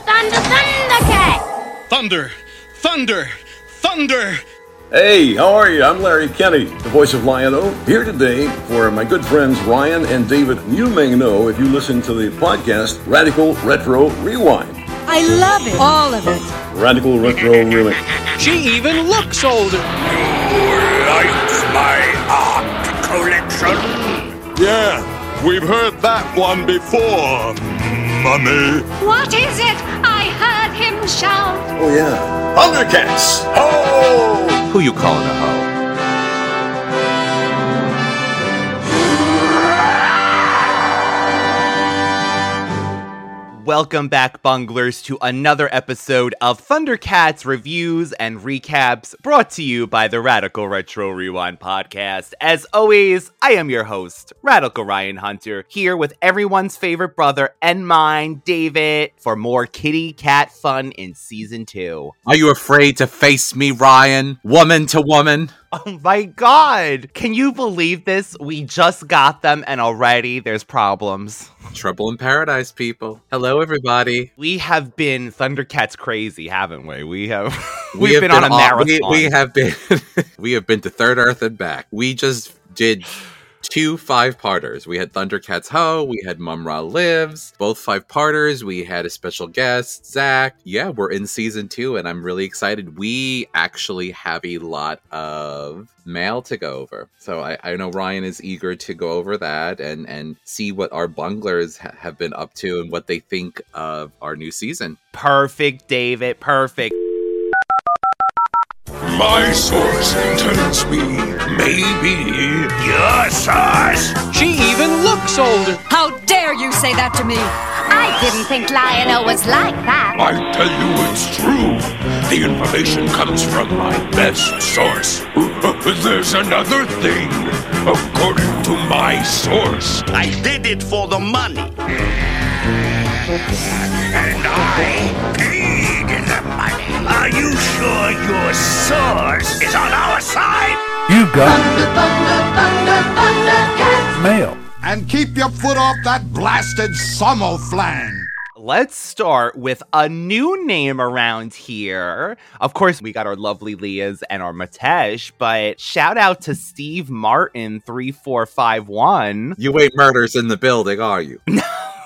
thunder, thunder, Thundercat! Thunder! Thunder! Thunder! Hey, how are you? I'm Larry Kenney, the voice of Lion-O, here today for my good friends Ryan and David. You may know if you listen to the podcast Radical Retro Rewind. I love it. All of it. Radical Retro Rewind. She even looks older. Likes my art collection? Yeah, we've heard that one before, Mummy. What is it? I heard him shout. Oh yeah, Thundercats! Ho! Who you calling a hoe? Welcome back, bunglers, to another episode of Thundercats reviews and recaps brought to you by the Radical Retro Rewind podcast. As always, I am your host, Radical Ryan Hunter, here with everyone's favorite brother and mine, David, for more kitty cat fun in season two. Are you afraid to face me, Ryan? Woman to woman? Oh my god! Can you believe this? We just got them and already there's problems. Trouble in paradise, people. Hello, everybody. We have been Thundercats crazy, haven't we? We have We we've have been, on a all- marathon. We, we have been we have been to Third Earth and back. We just did two five parters. We had Thundercats Ho, we had Mumra Lives, both five parters. We had a special guest, Zach. Yeah, we're in season two, and I'm really excited. We actually have a lot of mail to go over. So I, I know Ryan is eager to go over that and and see what our bunglers ha- have been up to and what they think of our new season. Perfect, David. Perfect. My source tells me maybe your source. She even looks older. How dare you say that to me? I didn't think Lion-O was like that. I tell you it's true. The information comes from my best source. There's another thing. According to my source. I did it for the money. And I paid in the money. Are you sure your source is on our side? You got Thunder, thunder, thunder, Thundercat! mail. And keep your foot off that blasted Somoflan. Let's start with a new name around here. Of course, we got our lovely Leahs and our Matesh, but shout out to Steve Martin 3451. You ain't murders in the building, are you? No,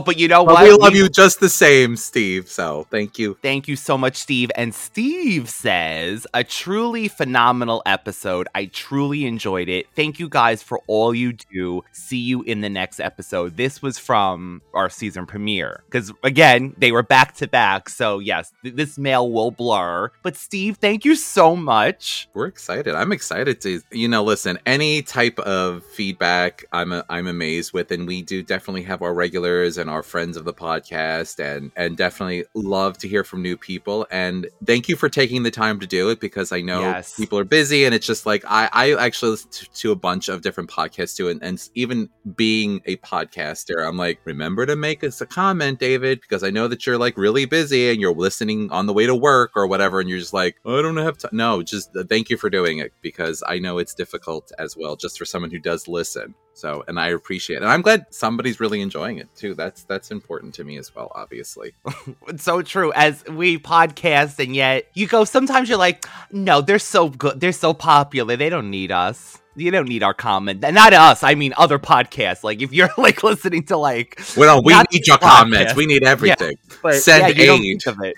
but you know But what? we love you just the same, Steve. So thank you. Thank you so much, Steve. And Steve says, a truly phenomenal episode. I truly enjoyed it. Thank you guys for all you do. See you in the next episode. This was from our season premiere. Because again, they were back to back. So, yes, th- this mail will blur. But, Steve, thank you so much. We're excited. I'm excited to, you know, listen. Any type of feedback, I'm a, I'm amazed with, and we do definitely have our regulars and our friends of the podcast, and and definitely love to hear from new people. And thank you for taking the time to do it because I know Yes. people are busy, and it's just like I I actually listen to, to a bunch of different podcasts too, and, and even being a podcaster, I'm like, remember to make us a comment, David, because I know that you're like really busy and you're listening on the way to work or whatever, and you're just like, I don't have time. No, just uh, thank you for doing it because I know it's difficult as well, just for someone who does listen. So, and I appreciate it. And I'm glad somebody's really enjoying it too. That's that's important to me as well, obviously. It's so true. As we podcast, and yet you go, sometimes you're like, no, they're so good. They're so popular. They don't need us. You don't need our comment. Not us. I mean, other podcasts. Like, if you're like listening to like, Well, we need your this comments. We need everything. but Send yeah, aid. of it.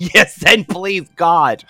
yes, send please, God.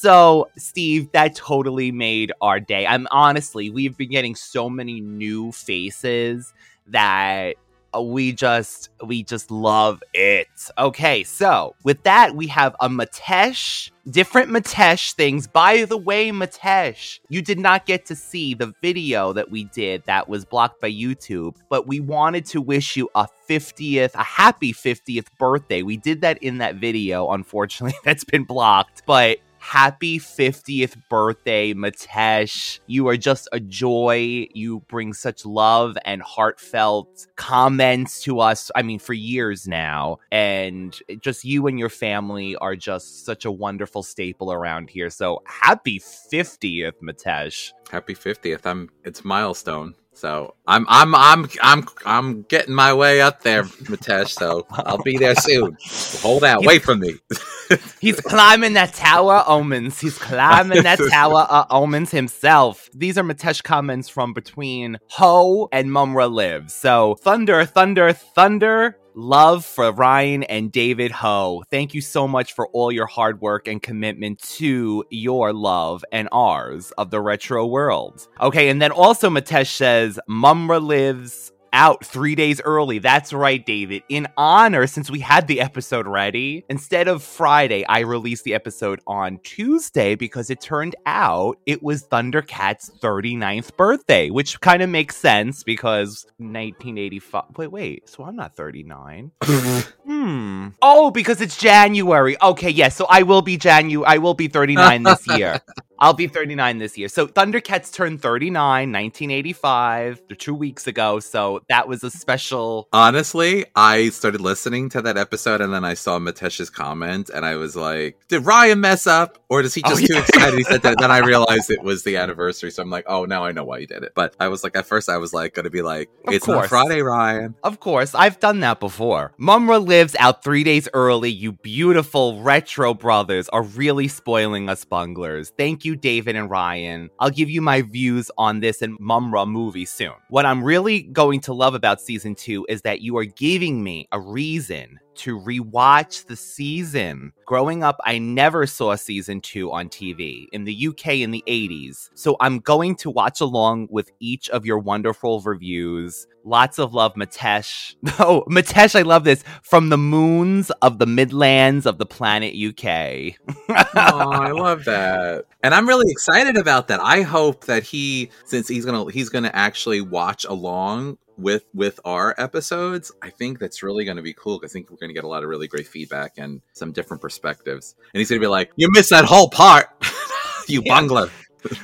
So, Steve, that totally made our day. I'm honestly, we've been getting so many new faces that uh, we just we just love it. Okay, so with that, we have a Matesh, different Matesh things. By the way, Matesh, you did not get to see the video that we did that was blocked by YouTube, but we wanted to wish you a 50th, a happy 50th birthday. We did that in that video. Unfortunately, that's been blocked, but happy 50th birthday, Matesh. You are just a joy. You bring such love and heartfelt comments to us. I mean, for years now. And just you and your family are just such a wonderful staple around here. So happy 50th, Matesh. Happy 50th. I'm it's milestone. So I'm I'm I'm I'm I'm getting my way up there, Matesh. So I'll be there soon. Hold out, wait for me. He's climbing that tower of omens. He's climbing that tower of omens himself. These are Matesh comments from between Ho and Mumra Lives. So thunder, thunder, thunder. Love for Ryan and David Ho. Thank you so much for all your hard work and commitment to your love and ours of the retro world. Okay, and then also Matesh says Mumra lives out three days early. That's right, David. In honor, since we had the episode ready, instead of Friday, I released the episode on Tuesday because it turned out it was Thundercat's 39th birthday, which kind of makes sense because 1985. Wait, wait. So I'm not 39. hmm. Oh, because it's January. Okay, yes. so I will be January. I will be 39 this year. I'll be 39 this year. So Thundercats turned 39, 1985, two weeks ago. So that was a special. Honestly, I started listening to that episode and then I saw Matesh's comment and I was like, did Ryan mess up? Or does he Oh, just too yeah. excited? He said that. Then I realized it was the anniversary. So I'm like, oh, now I know why he did it. But I was like, at first I was like, going to be like, Of it's not. Friday, Ryan. Of course, I've done that before. Mumra lives out three days early. You beautiful retro brothers are really spoiling us bunglers. Thank you, David and Ryan. I'll give you my views on this and Mumra movie soon. What I'm really going to love about season two is that you are giving me a reason to rewatch the season. Growing up, I never saw season two on TV in the UK in the 80s. So I'm going to watch along with each of your wonderful reviews. Lots of love, Matesh. Oh, Matesh, I love this. From the moons of the Midlands of the planet UK. oh, I love that. And I'm really excited about that. I hope that he since he's to he's to actually watch along with with our episodes. I think that's really going to be cool. I think we're going to get a lot of really great feedback and some different perspectives. And he's going to be like, "You missed that whole part, you bungler."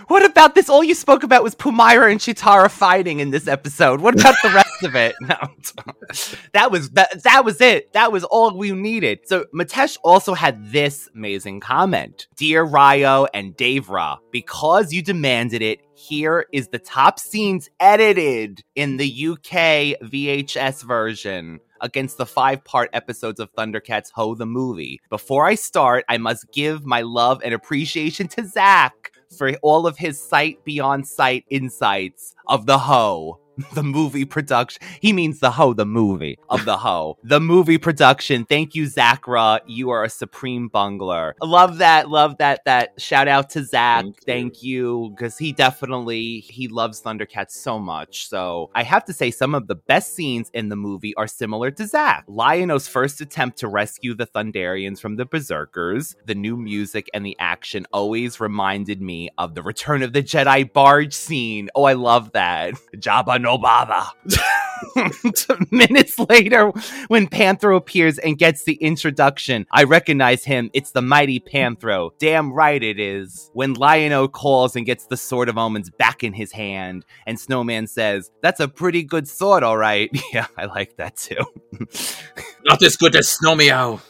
What about this? All you spoke about was Pumyra and Cheetara fighting in this episode. What about the rest of it? No, that was that. That was it. That was all we needed. So Matesh also had this amazing comment, dear Ryo and Davra, because you demanded it. Here is the top scenes edited in the UK VHS version against the five part episodes of Thundercats Ho the movie. Before I start, I must give my love and appreciation to Zach for all of his sight beyond sight insights of the Ho. The movie production. He means the hoe, the movie of the hoe, The movie production. Thank you, Zachra. You are a supreme bungler. Love that. Love that. That shout out to Zach. Thank you. Because he definitely he loves Thundercats so much. So I have to say some of the best scenes in the movie are similar to Zach. Lion-O's first attempt to rescue the Thunderians from the Berserkers, the new music and the action always reminded me of the Return of the Jedi barge scene. Oh, I love that. Jabba no bother. Minutes later, when Panthro appears and gets the introduction, I recognize him. It's the mighty Panthro. Damn right it is. When Lion-O calls and gets the Sword of Omens back in his hand, and Snowman says, That's a pretty good sword, all right. Yeah, I like that too. Not as good as Snowmeow.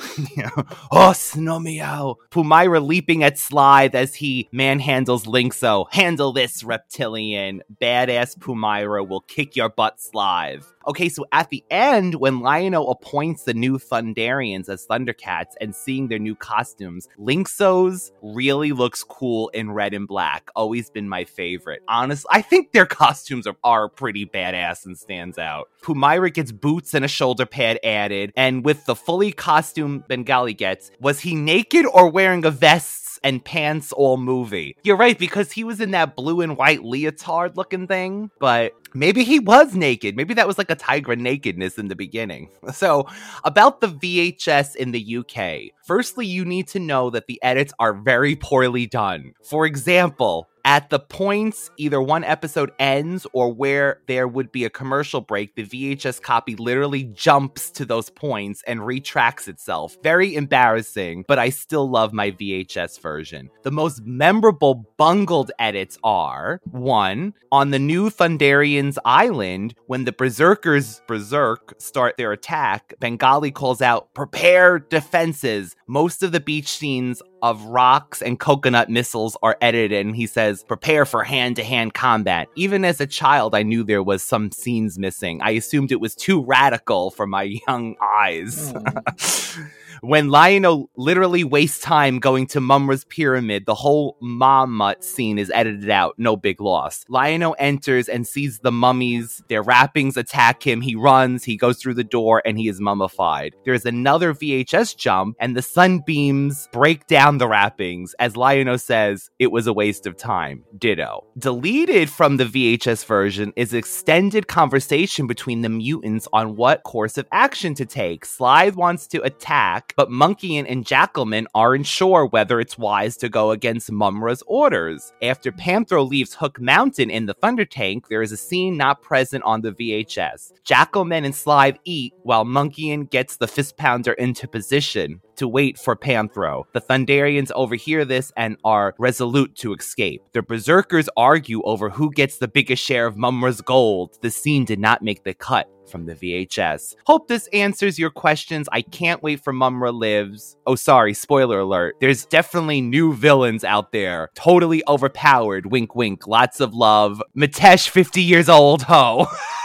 oh, Snowmeow. Pumyra leaping at Slithe as he manhandles Lynx-O. Handle this, reptilian. Badass Pumyra will kick your butt, Slithe. Okay, so at the end, when Lion-O appoints the new Thunderians as Thundercats and seeing their new costumes, Lynx-O's really looks cool in red and black. Always been my favorite. Honestly, I think their costumes are, are pretty badass and stands out. Pumyra gets boots and a shoulder pad added, and with the fully costume Bengali gets, was he naked or wearing a vest? And pants all movie. You're right, because he was in that blue and white leotard looking thing, but maybe he was naked. Maybe that was like a tiger nakedness in the beginning. So, about the VHS in the UK, firstly, you need to know that the edits are very poorly done. For example, at the points either one episode ends or where there would be a commercial break, the VHS copy literally jumps to those points and retracts itself. Very embarrassing, but I still love my VHS version. The most memorable bungled edits are one, on the new Thunderians Island, when the Berserkers Berserk start their attack, Bengali calls out, prepare defenses. Most of the beach scenes of rocks and coconut missiles are edited, and he says, "Prepare for hand-to-hand combat." Even as a child, I knew there was some scenes missing. I assumed it was too radical for my young eyes. Hmm. when Lionel literally wastes time going to Mumra's pyramid, the whole Ma-Mutt scene is edited out. No big loss. Lionel enters and sees the mummies. Their wrappings attack him. He runs, he goes through the door, and he is mummified. There's another VHS jump, and the sunbeams break down the wrappings. As Lionel says, it was a waste of time. Ditto. Deleted from the VHS version is extended conversation between the mutants on what course of action to take. Slithe wants to attack, but Monkey and Jackalman aren't sure whether it's wise to go against Mumra's orders. After Panthro leaves Hook Mountain in the Thunder Tank, there is a scene not present on the VHS. Jackalman and Slive eat while Monkian gets the fist pounder into position to wait for Panthro. The Thunderians overhear this and are resolute to escape. The Berserkers argue over who gets the biggest share of Mumra's gold. The scene did not make the cut from the VHS. Hope this answers your questions. I can't wait for Mumra Lives. Oh, sorry, spoiler alert. There's definitely new villains out there. Totally overpowered. Wink, wink. Lots of love. Matesh, 50 years old, ho.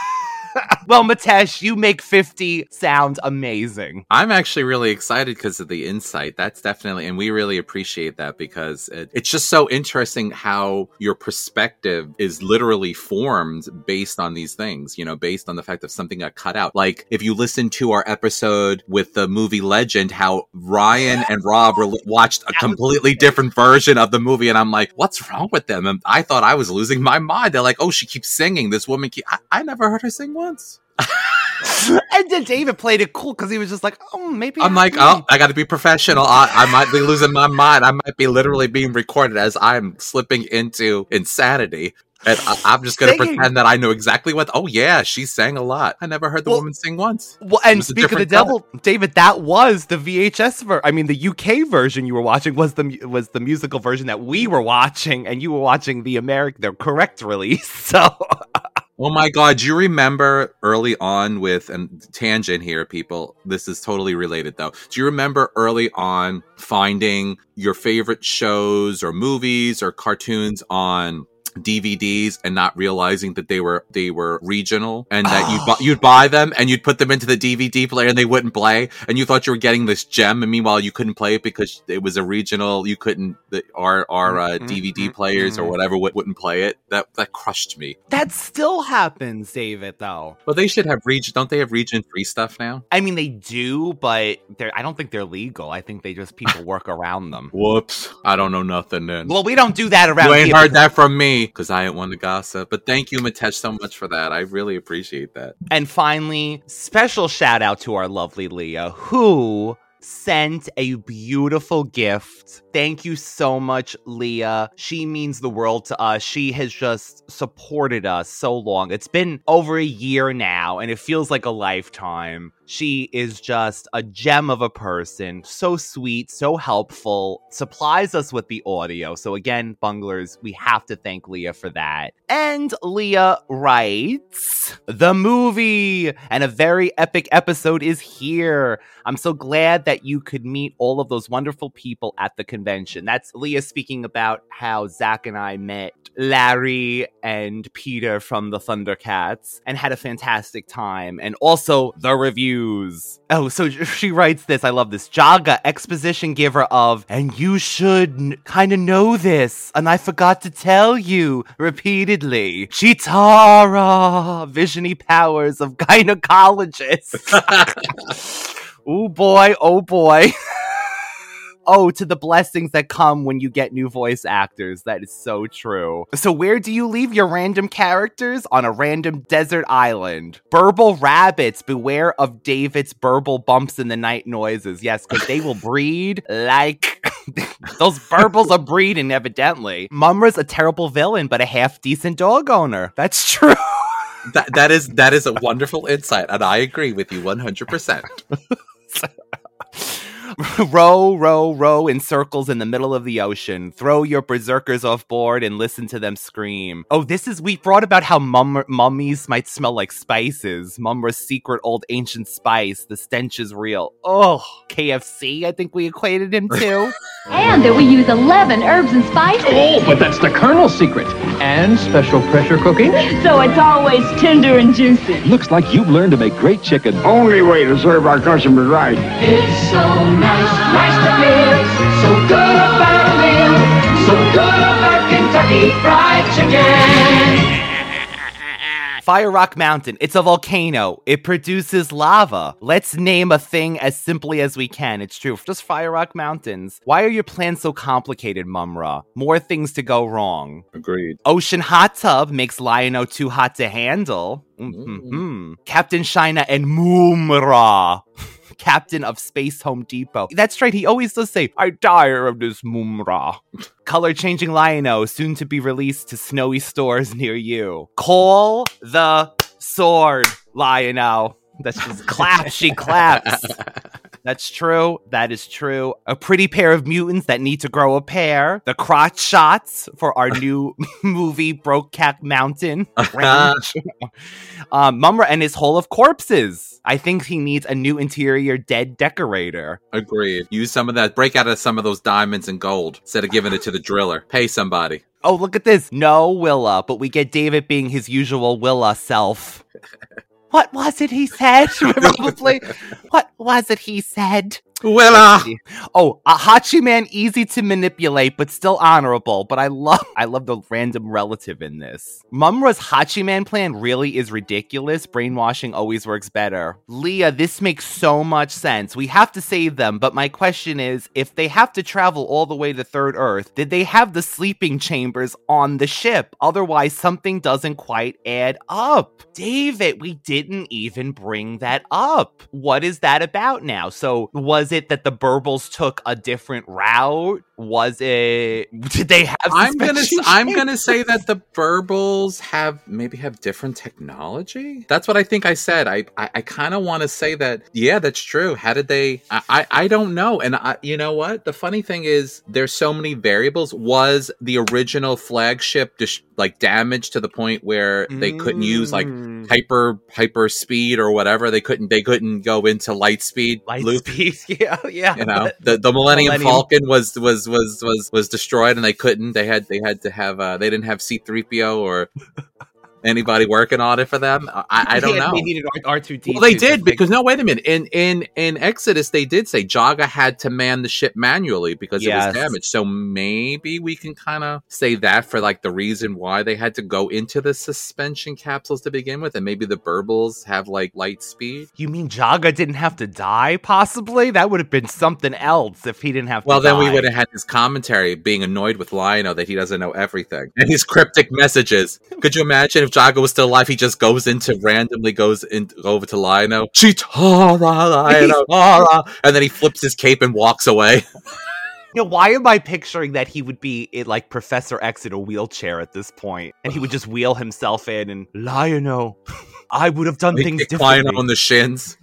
well, Matesh, you make 50 sound amazing. I'm actually really excited because of the insight. That's definitely, and we really appreciate that because it, it's just so interesting how your perspective is literally formed based on these things, you know, based on the fact that something got cut out. Like if you listen to our episode with the movie Legend, how Ryan and Rob were, watched a completely different version of the movie, and I'm like, what's wrong with them? And I thought I was losing my mind. They're like, oh, she keeps singing. This woman, keep, I, I never heard her sing once. and then David played it cool because he was just like, oh, maybe. I'm like, oh, I got to be professional. I, I might be losing my mind. I might be literally being recorded as I'm slipping into insanity. And I, am just going to pretend that I know exactly what. Oh yeah, she sang a lot. I never heard the Well- woman sing once. Well, and was speak of the different devil, David, that was the VHS ver- I mean, the UK version you were watching was the was the musical version that we were watching, and you were watching the American, the correct release. So Oh my god, do you remember early on with and tangent here, people? This is totally related though. Do you remember early on finding your favorite shows or movies or cartoons on DVDs and not realizing that they were they were regional and that you oh. bu- you'd buy them and you'd put them into the DVD player and they wouldn't play and you thought you were getting this gem and meanwhile you couldn't play it because it was a regional you couldn't the, our our uh, mm-hmm, DVD mm-hmm, players or mm-hmm. whatever would, wouldn't play it that that crushed me that still happens, David. Though well, they should have region. Don't they have region free stuff now? I mean, they do, but they're I don't think they're legal. I think they just people work around them. Whoops! I don't know nothing then. Well, we don't do that around you ain't here heard that from me because I ain't one to gossip. But thank you, Matesh, so much for that. I really appreciate that. And finally, special shout out to our lovely Leah, who sent a beautiful gift. Thank you so much, Leah. She means the world to us. She has just supported us so long. It's been over a year now, and it feels like a lifetime. She is just a gem of a person, so sweet, so helpful, supplies us with the audio. So, again, bunglers, we have to thank Leah for that. And Leah writes The movie! And a very epic episode is here. I'm so glad that you could meet all of those wonderful people at the convention. That's Leah speaking about how Zach and I met Larry and Peter from the Thundercats and had a fantastic time. And also the reviews. Oh, so she writes this. I love this. Jaga, exposition giver of, and you should n- kind of know this, and I forgot to tell you repeatedly. Cheetara, visiony powers of gynecologist. oh boy, oh boy. Oh, to the blessings that come when you get new voice actors. That is so true. So, where do you leave your random characters? On a random desert island. Burble rabbits, beware of David's burble bumps in the night noises. Yes, because they will breed like. Those burbles are breeding, evidently. Mumra's a terrible villain, but a half decent dog owner. That's true. That that is that is a wonderful insight, and I agree with you 100. percent row, row, row in circles in the middle of the ocean. Throw your berserkers off board and listen to them scream. Oh, this is we brought about how mum- mummies might smell like spices. Mumra's secret old ancient spice. The stench is real. Oh, KFC. I think we equated him to. And that we use 11 herbs and spices. Oh, but that's the Colonel's secret. And special pressure cooking. So it's always tender and juicy. Looks like you've learned to make great chicken. Only way to serve our customers right. It's so nice, nice to live. So good about a meal. So good about Kentucky Fried Chicken. Fire Rock Mountain. It's a volcano. It produces lava. Let's name a thing as simply as we can. It's true. Just Fire Rock Mountains. Why are your plans so complicated, Mumra? More things to go wrong. Agreed. Ocean Hot Tub makes Lion-O too hot to handle. Mm-hmm. Captain Shiner and Mumra. Captain of Space Home Depot. That's right, he always does say, I tire of this Mumra. Color changing Lion-O, soon to be released to snowy stores near you. Call the sword, Lion-O. That's just clap, she claps. That's true. That is true. A pretty pair of mutants that need to grow a pair. The crotch shots for our new movie Brokeback Mountain range. um, Mumra and his hole of corpses. I think he needs a new interior dead decorator. Agreed. Use some of that. Break out of some of those diamonds and gold instead of giving it to the driller. Pay somebody. Oh, look at this. No Willa, but we get David being his usual Willa self. What was it he said? Probably. What was it he said? Willa. Oh, uh, a Hachiman easy to manipulate, but still honorable. But I love, I love the random relative in this. Mumra's Hachiman plan really is ridiculous. Brainwashing always works better. Leah, this makes so much sense. We have to save them, but my question is, if they have to travel all the way to Third Earth, did they have the sleeping chambers on the ship? Otherwise, something doesn't quite add up. David, we didn't even bring that up. What is that about now? So was it that the Burbles took a different route? Was it did they have I'm gonna I'm gonna say that the Burbles have maybe have different technology. That's what I think I said. I I, I kind of want to say that. Yeah, that's true. How did they? I, I I don't know. And I you know what? The funny thing is, there's so many variables. Was the original flagship dis- like damaged to the point where they couldn't use like Mm. hyper hyper speed or whatever? They couldn't they couldn't go into light speed Light loop. speed, yeah, yeah. You know, the the Millennium, Millennium. Falcon was was was was was destroyed, and they couldn't. They had they had to have uh, they didn't have C three PO or anybody working on it for them. I, I don't Yeah, know. They needed R two D. Well, they did because no, wait a minute. In in in Exodus, they did say Jaga had to man the ship manually because it was damaged. So maybe we can kind of say that for like the reason why they had to go into the suspension capsules to begin with, and maybe the Burbles have like light speed. You mean Jaga didn't have to die? Possibly that would have been something else if he didn't have to. Well, then we would have had his commentary being annoyed with Lionel that he doesn't know everything and his cryptic messages. Could you imagine if Jaga was still alive? He just goes into randomly goes in over to Lionel, Cheetara, Cheetara," and then he flips his cape and walks away. You know, why am I picturing that he would be in, like Professor X in a wheelchair at this point, and he would just wheel himself in and Lionel, I would have done things differently. Lionel on the shins.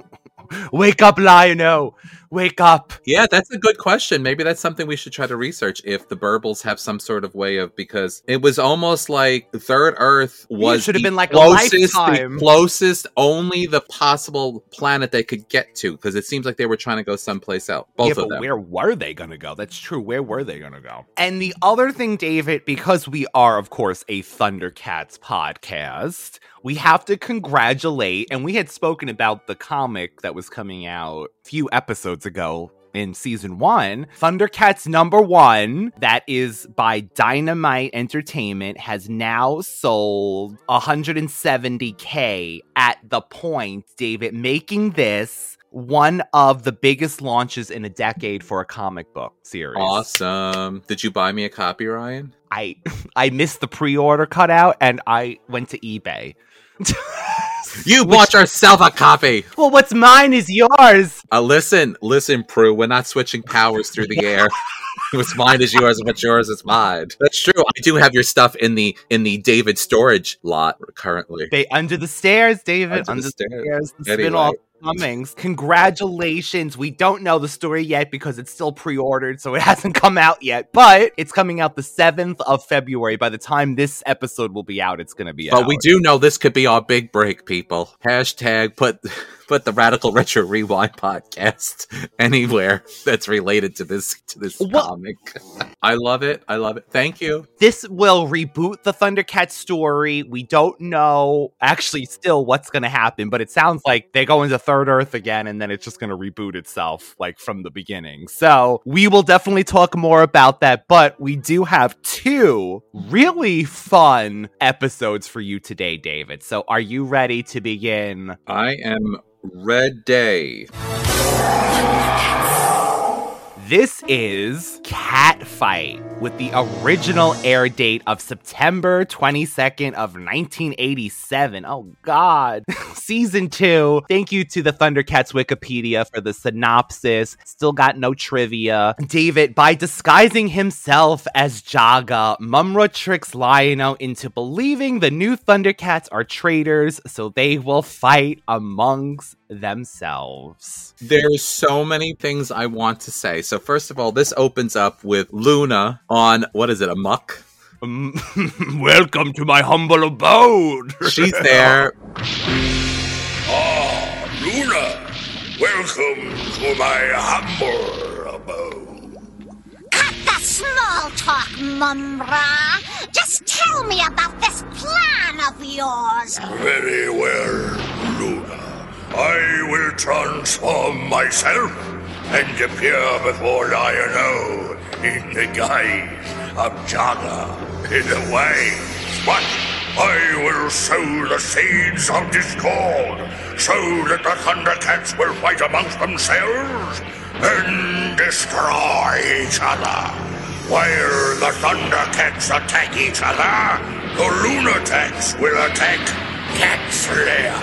Wake up, Lionel! Wake up! Yeah, that's a good question. Maybe that's something we should try to research if the Burbles have some sort of way of because it was almost like Third Earth was should have been like a closest, the closest, only the possible planet they could get to because it seems like they were trying to go someplace else. Both yeah, of but them. where were they gonna go? That's true. Where were they gonna go? And the other thing, David, because we are, of course, a Thundercats podcast, we have to congratulate, and we had spoken about the comic that was coming out a few episodes ago. In season one, Thundercats number one, that is by Dynamite Entertainment, has now sold 170k at the point, David, making this one of the biggest launches in a decade for a comic book series. Awesome. Did you buy me a copy, Ryan? I I missed the pre-order cutout and I went to eBay. You bought yourself a copy. Well, what's mine is yours. Uh, listen, listen, Prue. We're not switching powers through the air. What's mine is yours, and what's yours is mine. That's true. I do have your stuff in the in the David storage lot currently. They under the stairs, David. Under Under, the the stairs. stairs. The Anyway. spin-off Cummings. Congratulations. We don't know the story yet because it's still pre ordered, so it hasn't come out yet, but it's coming out the 7th of February. By the time this episode will be out, it's going to be out. But we do know this could be our big break, people. Hashtag put put the Radical Retro Rewind podcast anywhere that's related to this to this comic. I love it. I love it. Thank you. This will reboot the Thundercat story. We don't know actually still what's going to happen, but it sounds like they go into Third Earth again and then it's just going to reboot itself like from the beginning. So we will definitely talk more about that, but we do have two really fun episodes for you today, David. So are you ready to begin? I am Red Day. This is Catfight with the original air date of September 22nd of 1987. Oh god. Season 2. Thank you to the Thundercats Wikipedia for the synopsis. Still got no trivia. David, by disguising himself as Jaga, Mumra tricks Lion-O into believing the new Thundercats are traitors, so they will fight amongst themselves. There's so many things I want to say. So first of all, this opens up with Luna on what is it, Amok? Welcome to my humble abode. She's there. Ah, Luna, welcome to my humble abode. Cut the small talk, Mumra. Just tell me about this plan of yours. Very well, Luna. I will transform myself and appear before Lion-O in the guise of Jaga in a way. But I will sow the seeds of discord so that the Thundercats will fight amongst themselves and destroy each other. While the Thundercats attack each other, the Lunataks will attack Cats Lair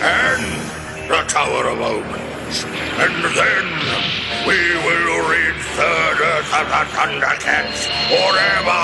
and the Tower of Omens. And then we will rid Third Earth of the Thundercats forever!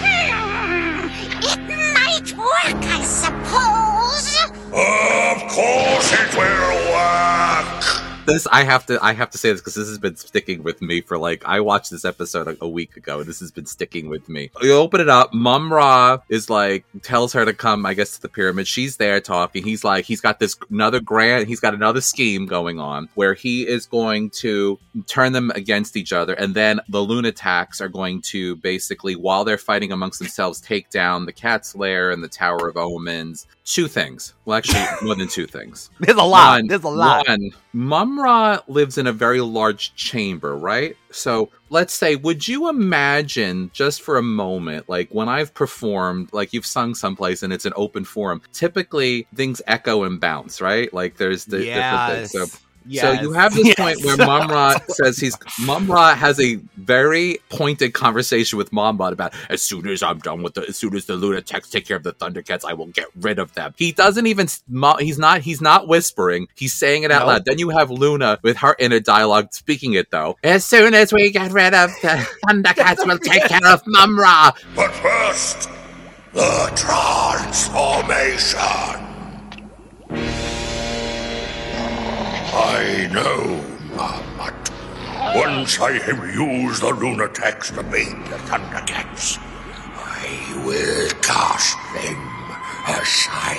Hmm, it might work, I suppose. Of course it will work! This I have to I have to say this because this has been sticking with me for like I watched this episode a, a week ago and this has been sticking with me. You open it up, Mum Ra is like tells her to come, I guess, to the pyramid. She's there talking. He's like he's got this another grand he's got another scheme going on where he is going to turn them against each other, and then the Lunataks are going to basically, while they're fighting amongst themselves, take down the cat's lair and the Tower of Omens. Two things. Well, actually, more than two things. There's a lot. One- There's a lot. One, Mumra lives in a very large chamber, right? So let's say, would you imagine just for a moment, like when I've performed, like you've sung someplace and it's an open forum, typically things echo and bounce, right? Like there's the different things. So Yes. so you have this Yes. point where Mumra says he's Mumra has a very pointed conversation with Mombot about as soon as I'm done with the as soon as the Lunataks take care of the Thundercats, I will get rid of them. He doesn't even he's not he's not whispering, he's saying it out Nope. loud. Then you have Luna with her inner dialogue speaking it though. As soon as we get rid of the Thundercats, we'll take care of Mumra. But first, the transformation. I know, Ma-Mutt. Once I have used the Lunataks to beat the Thundercats, I will cast them aside.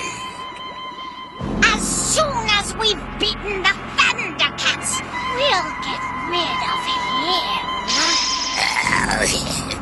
As soon as we've beaten the Thundercats, we'll get rid of him.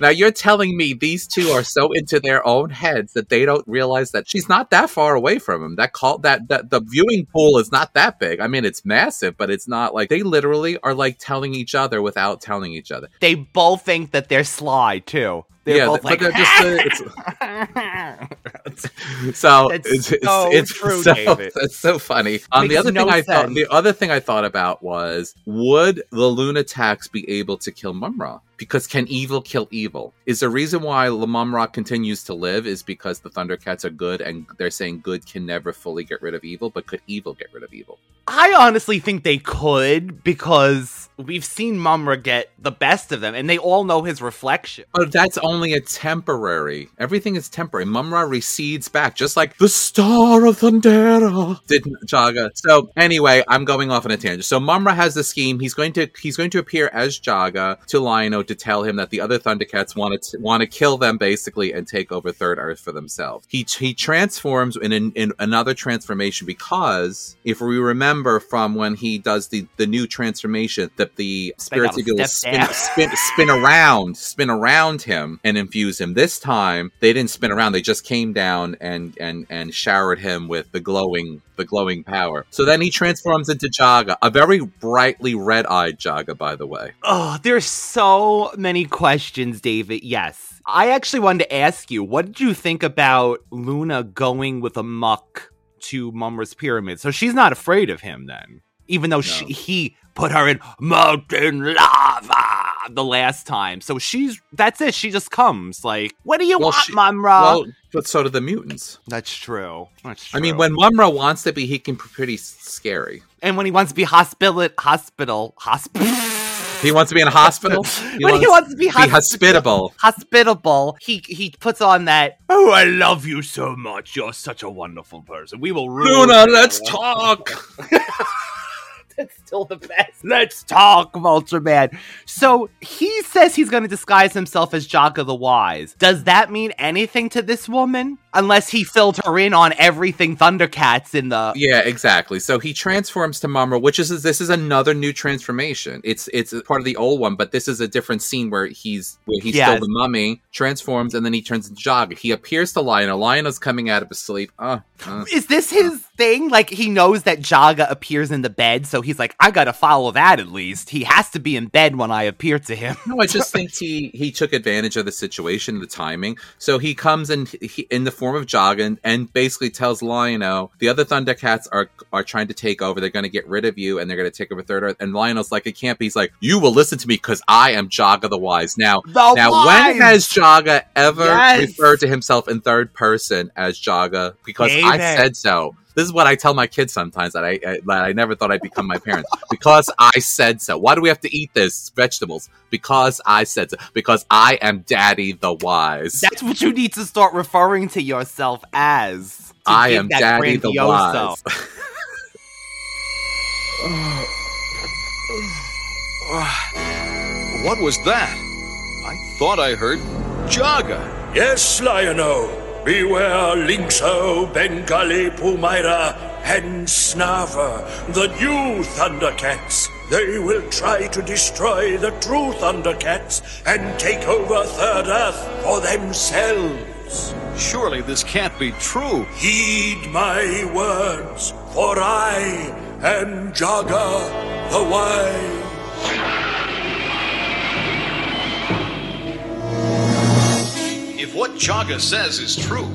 Now you're telling me these two are so into their own heads that they don't realize that she's not that far away from him. That call that that the viewing pool is not that big. I mean, it's massive, but it's not like they literally are like telling each other without telling each other. They both think that they're sly too. They're yeah, both but like, they're just uh, it's, so It's so it's true, so, David. It's so funny. Um, the other no thing I thought, the other thing I thought about was, would the Lunataks be able to kill Mumra? Because can evil kill evil? Is the reason why Lamamra continues to live is because the Thundercats are good and they're saying good can never fully get rid of evil, but could evil get rid of evil? I honestly think they could because we've seen Mumra get the best of them and they all know his reflection. But that's only a temporary. Everything is temporary. Mumra recedes back, just like the star of Thundera did Jaga. So anyway, I'm going off on a tangent. So Mumra has the scheme. He's going to he's going to appear as Jaga to Lion-O to tell him that the other Thundercats want to want to kill them basically and take over Third Earth for themselves. He he transforms in, in in another transformation because if we remember from when he does the the new transformation that the spirits evil spin, spin spin around spin around him and infuse him. This time they didn't spin around; they just came down and and and showered him with the glowing the glowing power. So then he transforms into Jaga, a very brightly red eyed Jaga, by the way. Oh, there's so many questions, David. Yes. I actually wanted to ask you, what did you think about Luna going with Amok to Mumra's pyramid? So she's not afraid of him then, even though she, he put her in molten lava the last time. So she's that's it. She just comes like, what do you Well, want, she- Mumra? Well, but so do the mutants. that's true. That's true. I mean, when Mumra wants to be, he can be pretty scary. and when he wants to be hospital, hospital, hospital. He wants to be in a hospital. He when he wants to be, be hospitable. hospitable, he he puts on that. Oh, I love you so much. You're such a wonderful person. We will ruin Luna, let's talk. That's still the best. Let's talk, Vulture Man. So he says he's going to disguise himself as Jaga the Wise. Does that mean anything to this woman? Unless he filled her in on everything Thundercats in the. Yeah, exactly. So he transforms to Mumra, which is this is another new transformation. It's it's part of the old one, but this is a different scene where he's where he's Yes. still the mummy, transforms, and then he turns into Jaga. He appears to Lion. Lionel's coming out of his sleep. Uh, uh. Is this his thing? Like he knows that Jaga appears in the bed, so he's like, I gotta follow that at least. He has to be in bed when I appear to him. No, I just think he he took advantage of the situation, the timing. So he comes in he, in the form of Joggin and basically tells Lionel the other Thundercats are are trying to take over. They're going to get rid of you and they're going to take over Third Earth. And Lionel's like, it can't be. He's like, you will listen to me because I am Jaga the Wise. Now, The now Wise! when has Jaga ever Yes! referred to himself in third person as Jaga? Because I said so. This is what I tell my kids sometimes that I, I that I never thought I'd become my parents because I said so. Why do we have to eat this vegetables? Because I said so. Because I am Daddy the Wise. That's what you need to start referring to yourself as. to I am that Daddy the. Wise. What was that? I thought I heard Jaga. Yes, Lion-O. Beware Lynx-O, Bengali, Pumyra, and Snarfer, the new Thundercats. They will try to destroy the true Thundercats and take over Third Earth for themselves. Surely this can't be true. Heed my words, for I am Jaga the Wise. If what Jaga says is true,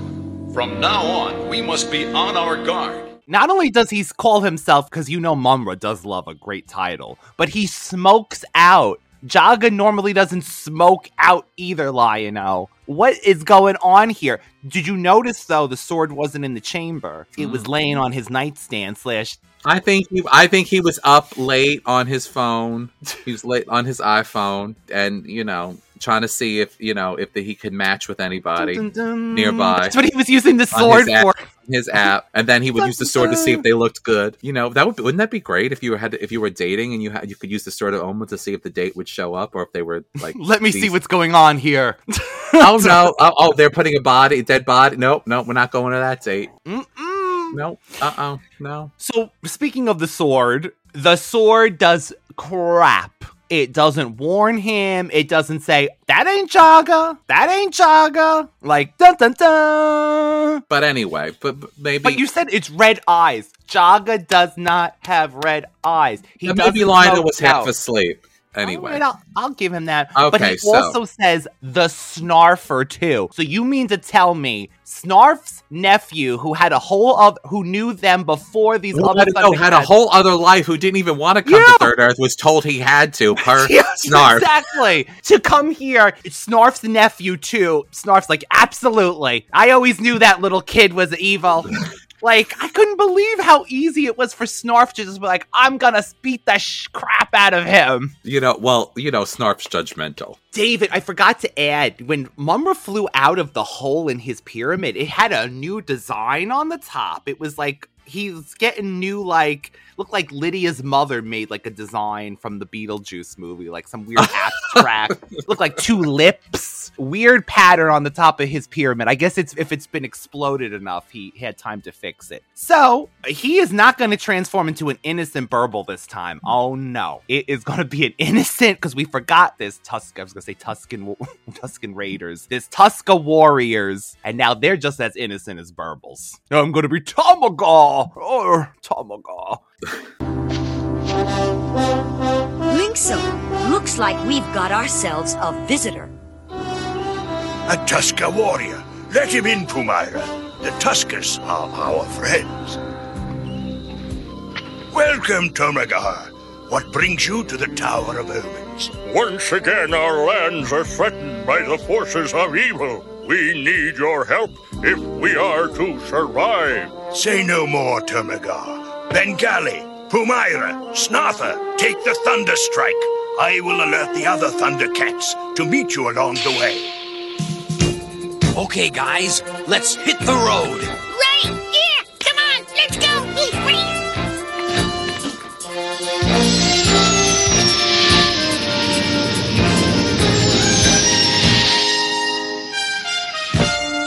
from now on, we must be on our guard. Not only does he call himself, because you know Mumra does love a great title, but he smokes out. Jaga normally doesn't smoke out either, Lion-O. What is going on here? Did you notice though the sword wasn't in the chamber? It was mm. laying on his nightstand slash I think he, I think he was up late on his phone. He was late on his iPhone, and you know, trying to see if you know if the, he could match with anybody Dun, dun, dun. nearby. That's what he was using the sword his app, for. his app, and then he would use the sword to see if they looked good. You know, that would wouldn't that be great if you had to, if you were dating and you had you could use the sword of Oma to see if the date would show up or if they were like. Let me see what's going on here. oh no! Oh, oh, they're putting a body, dead body. Nope, nope. We're not going to that date. Mm-mm. Nope. Uh oh. No. So, speaking of the sword, the sword does crap. It doesn't warn him. It doesn't say, that ain't Jaga. That ain't Jaga. Like, dun dun dun. But anyway, but, but maybe. But you said it's red eyes. Jaga does not have red eyes. He maybe Lionel was half asleep. Anyway. I'll, I'll give him that. but he so- also says the Snarfer too. So you mean to tell me Snarf's nephew, who had a whole of who knew them before these other no, had a whole other life who didn't even want to come Yeah. to Third Earth was told he had to per Yes, Snarf. Exactly. To come here, it's Snarf's nephew too. Snarf's like, absolutely. I always knew that little kid was evil. Like, I couldn't believe how easy it was for Snarf to just be like, I'm gonna beat the sh- crap out of him. You know, well, you know, Snarf's judgmental. David, I forgot to add when Mumra flew out of the hole in his pyramid, it had a new design on the top. It was like he's getting new, like, look like Lydia's mother made like a design from the Beetlejuice movie, like some weird abstract. look like two lips, weird pattern on the top of his pyramid. I guess it's if it's been exploded enough, he, he had time to fix it. So he is not going to transform into an innocent Burble this time. Oh no, it is going to be an innocent because we forgot this Tusk. I was going to say Tuscan Tuscan Raiders, this Tuska Warriors, and now they're just as innocent as Burbles. I'm going to be Tamaga or Tamaga. Lynx-O, looks like we've got ourselves a visitor. A Tusker warrior. Let him in, Pumyra. The Tuskers are our friends. Welcome, Tomagar. What brings you to the Tower of Omens? Once again, our lands are threatened by the forces of evil. We need your help if we are to survive. Say no more, Tomagar. Bengali, Pumyra, Snarfer, take the Thunder Strike. I will alert the other Thundercats to meet you along the way. Okay, guys, let's hit the road.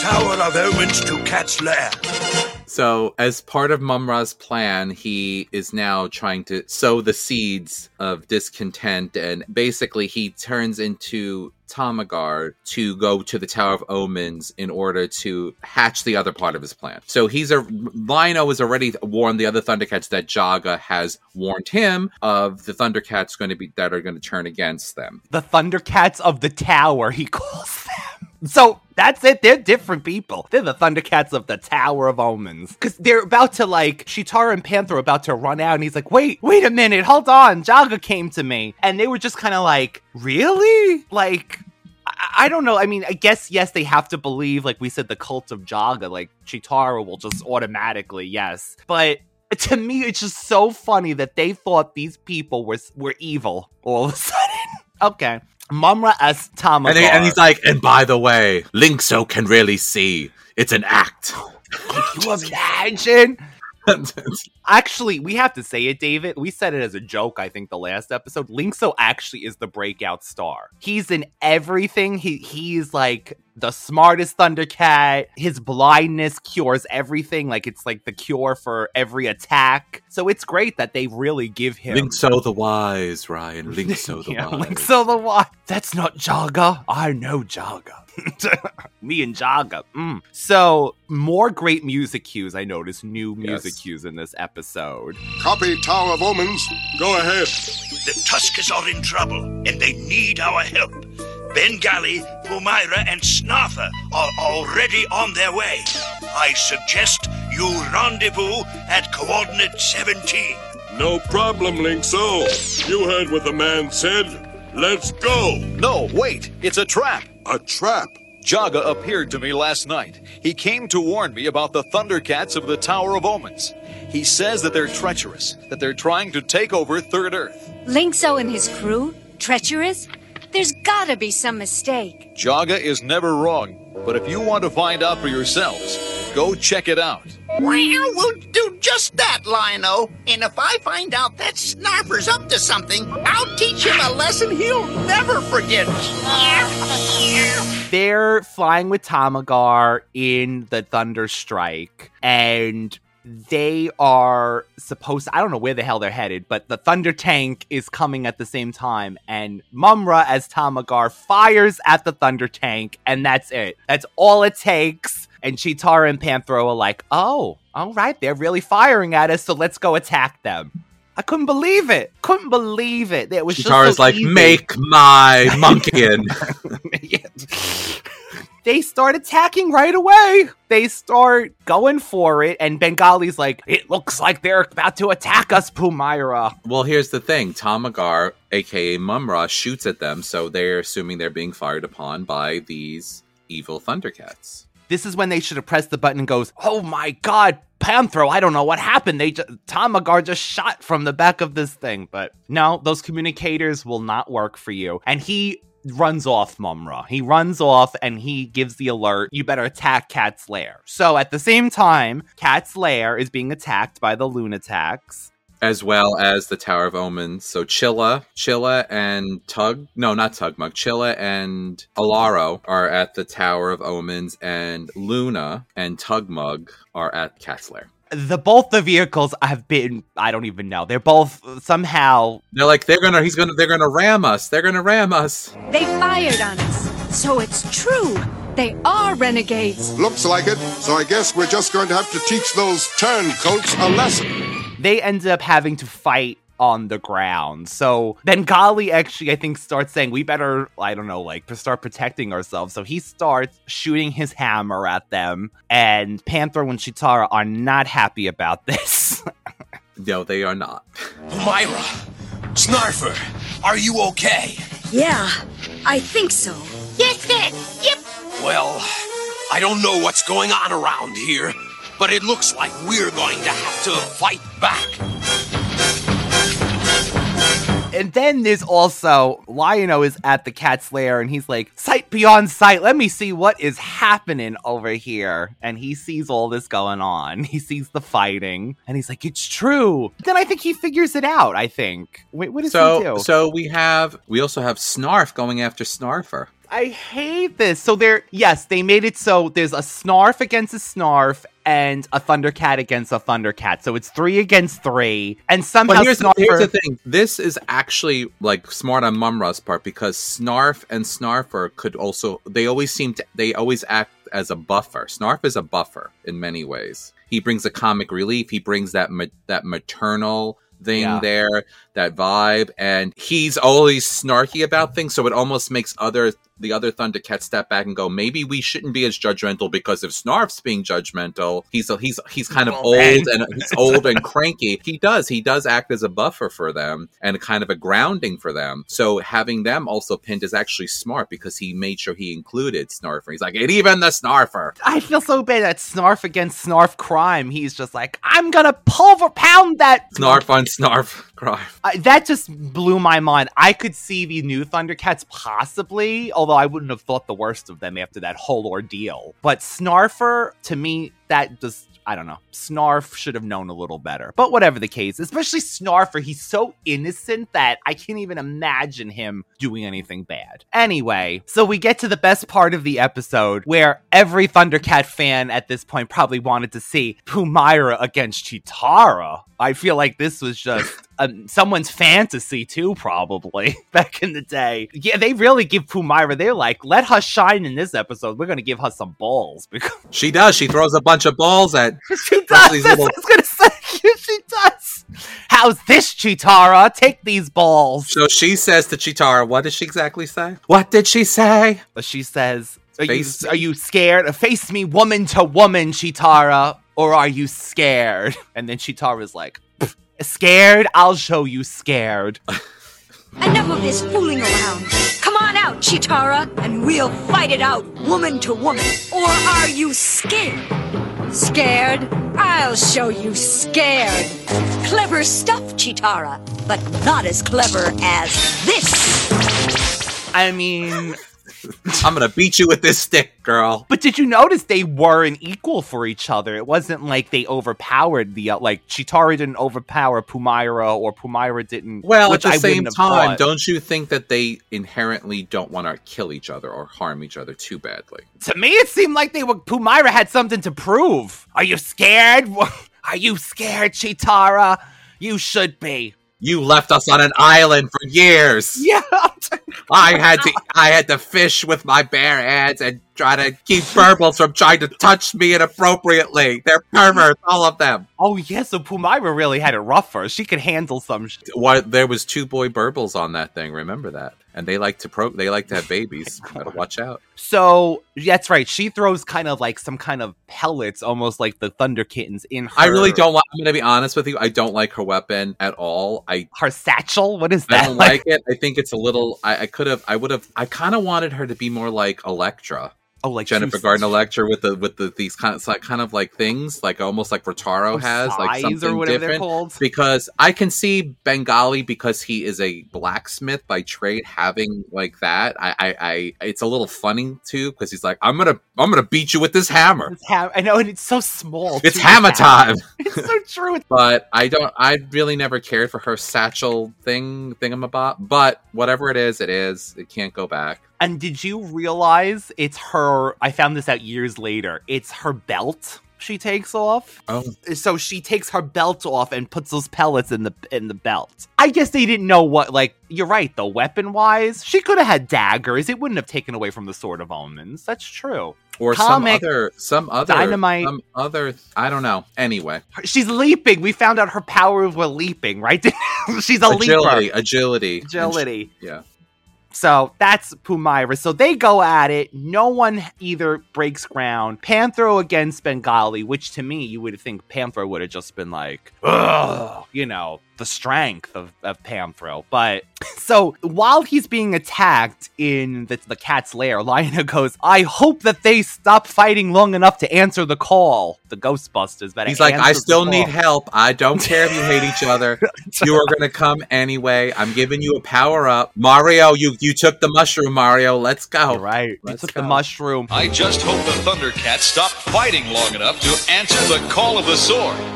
Tower of Omens to Cat's Lair. So, as part of Mumm-Ra's plan, he is now trying to sow the seeds of discontent, and basically, he turns into Tamagar to go to the Tower of Omens in order to hatch the other part of his plan. So, he's a Lion-O has already warned the other Thundercats that Jaga has warned him of the Thundercats going to be that are going to turn against them. The Thundercats of the Tower, he calls them. So that's it. They're different people. They're the Thundercats of the Tower of Omens. Because they're about to, like, Cheetara and Panther are about to run out, and he's like, wait, wait a minute, hold on. Jaga came to me. And they were just kind of like, really? Like, I, don't know. I mean, I guess, yes, they have to believe, like we said, the cult of Jaga. Like, Cheetara will just automatically, yes. But to me, it's just so funny that they thought these people were, were evil all of a sudden. okay. Mumm-Ra as Tamagar. And, he- and he's like, and by the way, Lynx-O can really see. It's an act. Can you imagine? Actually, we have to say it, David. We said it as a joke, I think, the last episode. Lynx-O actually is the breakout star. He's in everything. He he's like the smartest Thundercat. His blindness cures everything. Like it's like the cure for every attack. So it's great that they really give him Lynx-O the wise, Ryan. Lynx-O the yeah, wise. Lynx-O the wise. That's not Jaga. I know Jaga. Me and Jaga. Mm. So more great music cues. I noticed new music cues in this episode. Copy Tower of Omens. Go ahead. The Tuskers are in trouble, and they need our help. Bengali, Pumyra, and Snarfer are already on their way. I suggest you rendezvous at coordinate 17. No problem, Lynx-O. You heard what the man said. Let's go. No, wait. It's a trap. A trap? Jaga appeared to me last night. He came to warn me about the Thundercats of the Tower of Omens. He says that they're treacherous, that they're trying to take over Third Earth. Lynx-O and his crew? Treacherous? There's gotta be some mistake. Jaga is never wrong, but if you want to find out for yourselves, go check it out. Well, we'll do just that, Lion-O. And if I find out that Snarfer's up to something, I'll teach him a lesson he'll never forget. They're flying with Tamagar in the Thunder Strike, and they are supposed I don't know where the hell they're headed, but the Thunder Tank is coming at the same time, and Mumm-Ra as Tamagar fires at the Thunder Tank, and that's it. That's all it takes. And Cheetara and Panthro are like, oh, all right, they're really firing at us, so let's go attack them. I couldn't believe it. Couldn't believe it. It was just Cheetara's so like, easy. make my monkey they start attacking right away. They start going for it, and Bengali's like, "It looks like they're about to attack us, Pumyra." Well, here's the thing: Tamagar, aka Mumm-Ra, shoots at them, so they're assuming they're being fired upon by these evil Thundercats. This is when they should have pressed the button and goes, "Oh my god, Panthro! I don't know what happened. They just Tamagar just shot from the back of this thing." But no, those communicators will not work for you. And he runs off Mumm-Ra. He runs off and he gives the alert, you better attack Cat's Lair. So at the same time, Cat's Lair is being attacked by the Lunataks. As well as the Tower of Omens. So Chilla, Chilla and Tug, no, not Tugmug, Chilla and Alluro are at the Tower of Omens, and Luna and Tugmug are at Cat's Lair. The both the vehicles have been I don't even know. They're both somehow They're like, they're gonna, he's gonna, they're gonna ram us. They're gonna ram us. They fired on us. So it's true. They are renegades. Looks like it, so I guess we're just going to have to teach those turncoats a lesson. they end up having to fight on the ground. So Bengali actually, I think, starts saying, we better, I don't know, like, start protecting ourselves. So he starts shooting his hammer at them, and Panther and Cheetara are not happy about this. No, they are not. Myra, Snarfer, are you okay? Yeah, I think so. Yes, yes, yep. Well, I don't know what's going on around here, but it looks like we're going to have to fight back. And then there's also Lion-O is at the cat's lair and he's like, sight beyond sight, let me see what is happening over here. And he sees all this going on. He sees the fighting and he's like, it's true. Then I think he figures it out, I think. Wait, what does he So, do? so we have, we also have Snarf going after Snarfer. I hate this. So there, yes, they made it so there's a snarf against a snarf and a thundercat against a thundercat. So it's three against three, and somehow But here's, snarfer. here's the thing. This is actually like smart on Mumm-Ra's part because Snarf and Snarfer could also they always seem to they always act as a buffer. Snarf is a buffer in many ways. He brings a comic relief. He brings that ma- that maternal thing Yeah. there, that vibe, and he's always snarky about things. So it almost makes other the other Thundercats step back and go, maybe we shouldn't be as judgmental because if Snarf's being judgmental, he's he's he's kind of Well, old then. and he's old and cranky. He does he does act as a buffer for them and kind of a grounding for them. So having them also pinned is actually smart because he made sure he included Snarfer. He's like, and even the Snarfer. I feel so bad that Snarf against Snarf crime. He's just like, I'm gonna pulver pound that. Snarf on Snarf crime. I, that just blew my mind. I could see the new Thundercats possibly, although I wouldn't have thought the worst of them after that whole ordeal. But Snarfer, to me, that just. I don't know. Snarf should have known a little better. But whatever the case, especially Snarfer, he's so innocent that I can't even imagine him doing anything bad. Anyway, so we get to the best part of the episode where every Thundercat fan at this point probably wanted to see Pumyra against Cheetara. I feel like this was just um, someone's fantasy too, probably back in the day. Yeah, they really give Pumyra. They're like, let her shine in this episode. We're gonna give her some balls because She does. She throws a bunch of balls at she does. these That's little- what I was gonna say. she does. How's this, Cheetara? Take these balls. So she says to Cheetara, what did she exactly say? What did she say? She says, are you, are you scared? Face me woman to woman, Cheetara, or are you scared? And then Cheetara's like, "Pfft, scared? I'll show you scared. Enough of this fooling around. Come on out, Cheetara, and we'll fight it out, woman to woman. Or are you scared? Scared? I'll show you scared. Clever stuff, Cheetara, but not as clever as this. I mean, I'm gonna beat you with this stick, girl. but did you notice they were an equal for each other? It wasn't like they overpowered the, uh, like, Cheetara didn't overpower Pumyra, or Pumyra didn't. Well, at the I same time, thought. don't you think that they inherently don't want to kill each other or harm each other too badly? To me, it seemed like they were Pumyra had something to prove. Are you scared? Are you scared, Cheetara? You should be. You left us on an island for years. Yeah. I had to I had to fish with my bare hands and try to keep burbles from trying to touch me inappropriately. They're perverts, all of them. Oh yeah, so Pumyra really had it rougher. She could handle some. Sh- What there was two boy burbles on that thing, remember that? And they like to pro they like to have babies. Gotta watch out. so that's right. She throws kind of like some kind of pellets, almost like the Thunder Kittens, in her. I really don't like I'm gonna be honest with you, I don't like her weapon at all. I Her satchel. What is that? I don't like it. I think it's a little. I, I could have. I would have. I kind of wanted her to be more like Elektra. Oh, like Jennifer Gardner Elektra with the with the these kind of like, kind of like things like almost like Rotaro Oh, has like size or something whatever they're different. called. Because I can see Bengali because he is a blacksmith by trade having like that. I I, I it's a little funny too because he's like I'm gonna I'm gonna beat you with this hammer. Ha- I know, and it's so small. It's too, hammer the hammer. time. It's so true. But I don't. I really never cared for her satchel thing thingamabob. But whatever it is, it is. It can't go back. And did you realize it's her? I found this out years later. It's her belt she takes off. Oh, So she takes her belt off and puts those pellets in the in the belt. I guess they didn't know what. Like you're right, though. Weapon wise, she could have had daggers. It wouldn't have taken away from the Sword of Omens. That's true. or Comic some other, some other dynamite. some other. I don't know. Anyway, She's leaping. We found out her powers were leaping. Right? She's a agility, leaper. agility, sh- Agility. yeah. So that's Pumyra. So they go at it. No one either breaks ground. Panthro against Bengali, which to me, you would think Panthro would have just been like, ugh, you know, the strength of, of Panthro. But so while he's being attacked in the, the cat's lair, Lion-O goes, I hope that they stop fighting long enough to answer the call. The Ghostbusters better He's like, I still need help. I don't care if you hate each other. You are going to come anyway. I'm giving you a power up. Mario, you you took the mushroom, Mario. Let's go. right. Let's took go. the mushroom. I just hope the Thundercats stop fighting long enough to answer the call of the sword.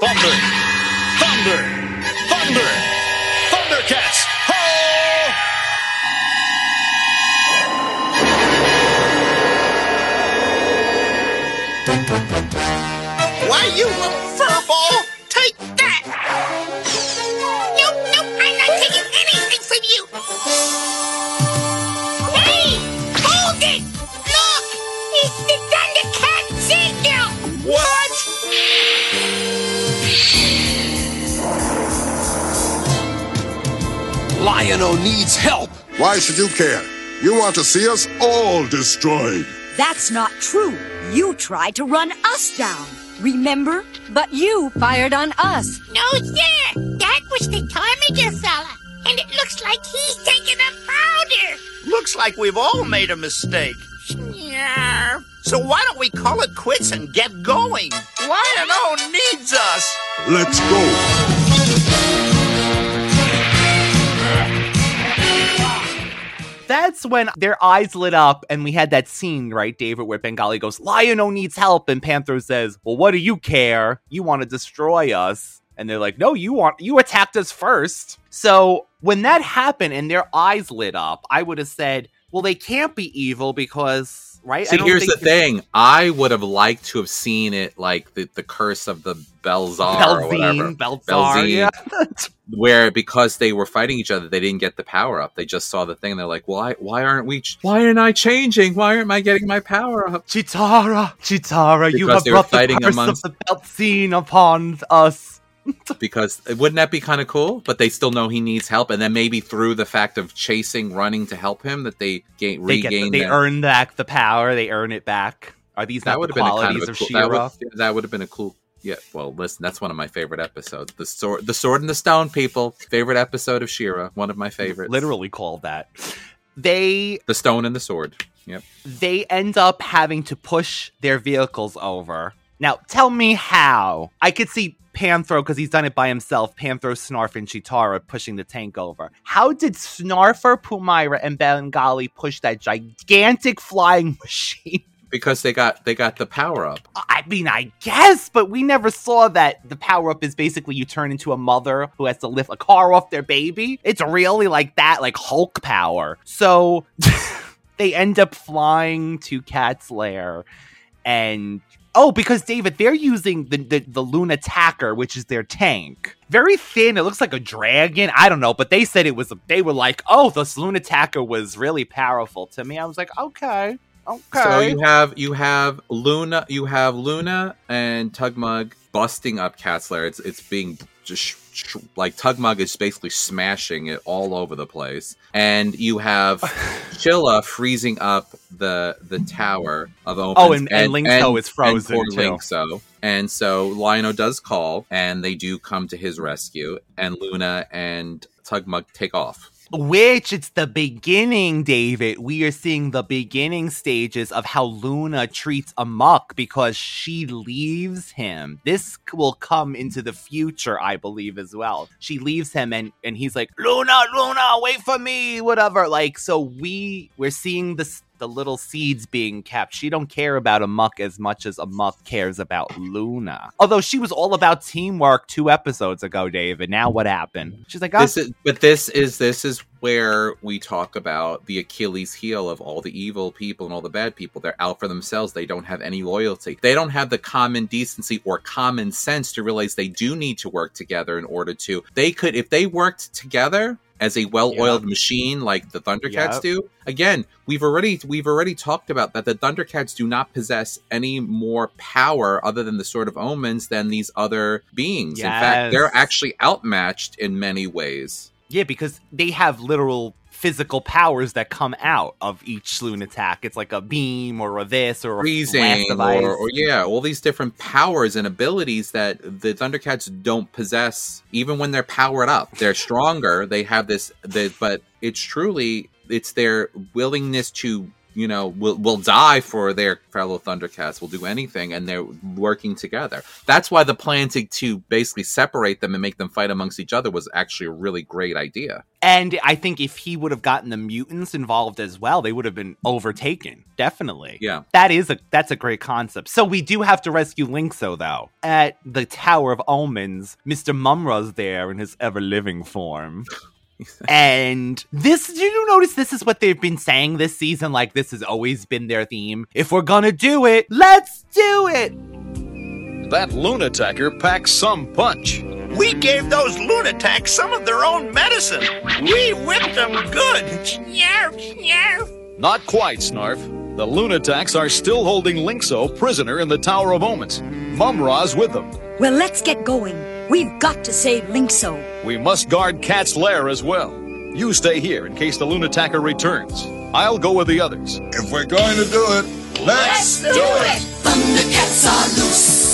Thunder! Thunder! Thunder! Thundercats! Ho! Why, you little furball! Take that! Nope, nope, I'm not taking anything from you. Hey, hold it! Look, it's the Thundercat signal. What? Lion-O needs help. Why should you care? You want to see us all destroyed. That's not true. You tried to run us down. Remember? But you fired on us. No, sir, that was the Ptarmigan fella, and it looks like he's taking a powder. Looks like we've all made a mistake. Yeah. So why don't we call it quits and get going? Lion-O needs us. Let's go. That's when their eyes lit up, and we had that scene, right, David, where Bengali goes, Lion-O needs help, and Panther says, Well, what do you care? You want to destroy us. And they're like, No, you want you attacked us first. So when that happened and their eyes lit up, I would have said, Well, they can't be evil because right? I See, don't here's the thing. I would have liked to have seen it like the, the curse of the Belzar or whatever. Belzine, yeah. where because they were fighting each other, they didn't get the power up. They just saw the thing. And they're like, why? Why aren't we? ch- Why aren't I changing? Why aren't I getting my power up? Cheetara, Cheetara, you Because have brought the curse amongst- of the Belzine upon us. Because wouldn't that be kind of cool? But they still know he needs help, and then maybe through the fact of chasing, running to help him, that they gain They get the, regain. they their- earn back the power. They earn it back. Are these that not would the have been kind qualities of, of, cool, She-Ra? that would, that would have been a cool. Yeah, well, listen, that's one of my favorite episodes. The sword, the sword and the stone. People, favorite episode of She-Ra. One of my favorites. Literally called that. They the stone and the sword. Yep. they end up having to push their vehicles over. Now, tell me how. I could see Panthro, because he's done it by himself, Panthro, Snarf, and Cheetara pushing the tank over. How did Snarfer, Pumyra, and Bengali push that gigantic flying machine? Because they got they got the power up. I mean, I guess, but we never saw that the power up is basically you turn into a mother who has to lift a car off their baby. It's really like that, like Hulk power. So they end up flying to Cat's lair. and oh, because David, they're using the the, the Luna Tacker, which is their tank. Very thin. It looks like a dragon. I don't know, but they said it was. They were like, oh, this Luna Tacker was really powerful. To me, I was like, okay. Okay. So you have you have Luna, you have Luna and Tugmug busting up Cat's lair. It's it's being just sh- sh- like Tugmug is basically smashing it all over the place, and you have Chilla freezing up the the tower of Omens. Oh, and- and Lynx-O is frozen, poor too. Lynx-O. And so Lion-O does call, and they do come to his rescue, and Luna and Tugmug take off. Which it's the beginning, David. We are seeing the beginning stages of how Luna treats Amok because she leaves him. This will come into the future, I believe, as well. She leaves him and and he's like, Luna, Luna, wait for me, whatever. Like, so we we're seeing this the little seeds being kept. She don't care about Amok as much as Amok cares about Luna. Although she was all about teamwork two episodes ago, David. Now what happened? She's like, oh, This ah. is, but this is this is where we talk about the Achilles heel of all the evil people and all the bad people. They're out for themselves. They don't have any loyalty. They don't have the common decency or common sense to realize they do need to work together in order to. They could if they worked together as a well-oiled machine like the Thundercats Yep. do. Again, we've already we've already talked about that the Thundercats do not possess any more power other than the Sword of Omens than these other beings. In fact, they're actually outmatched in many ways. Yeah, because they have literal physical powers that come out of each Lunatak. It's like a beam or a this or a freezing blast of ice. or, or yeah all these different powers and abilities that the thundercats don't possess even when they're powered up they're stronger they have this the, but it's truly it's their willingness to you know will will die for their fellow thundercats will do anything and they're working together that's why the plan to, to basically separate them and make them fight amongst each other was actually a really great idea And I think if he would have gotten the mutants involved as well, they would have been overtaken. Definitely. yeah That is a that's a great concept. So we do have to rescue Lynx-O though. At the Tower of Omens, Mr. Mumm-Ra's there in his ever living form. And this did you notice this is what they've been saying this season? Like this has always been their theme. If we're gonna do it, let's do it. That Lunatacker packs some punch. We gave those lunatics some of their own medicine. We whipped them good. Yarf, yarf. Not quite, Snarf. The Lunataks are still holding Lynx-O prisoner in the Tower of Omens. Mumm-Ra's with them. Well, let's get going. We've got to save Lynx-O. We must guard Cat's lair as well. You stay here in case the Lunatacker returns. I'll go with the others. If we're going to do it, let's, do it. Thundercats are loose.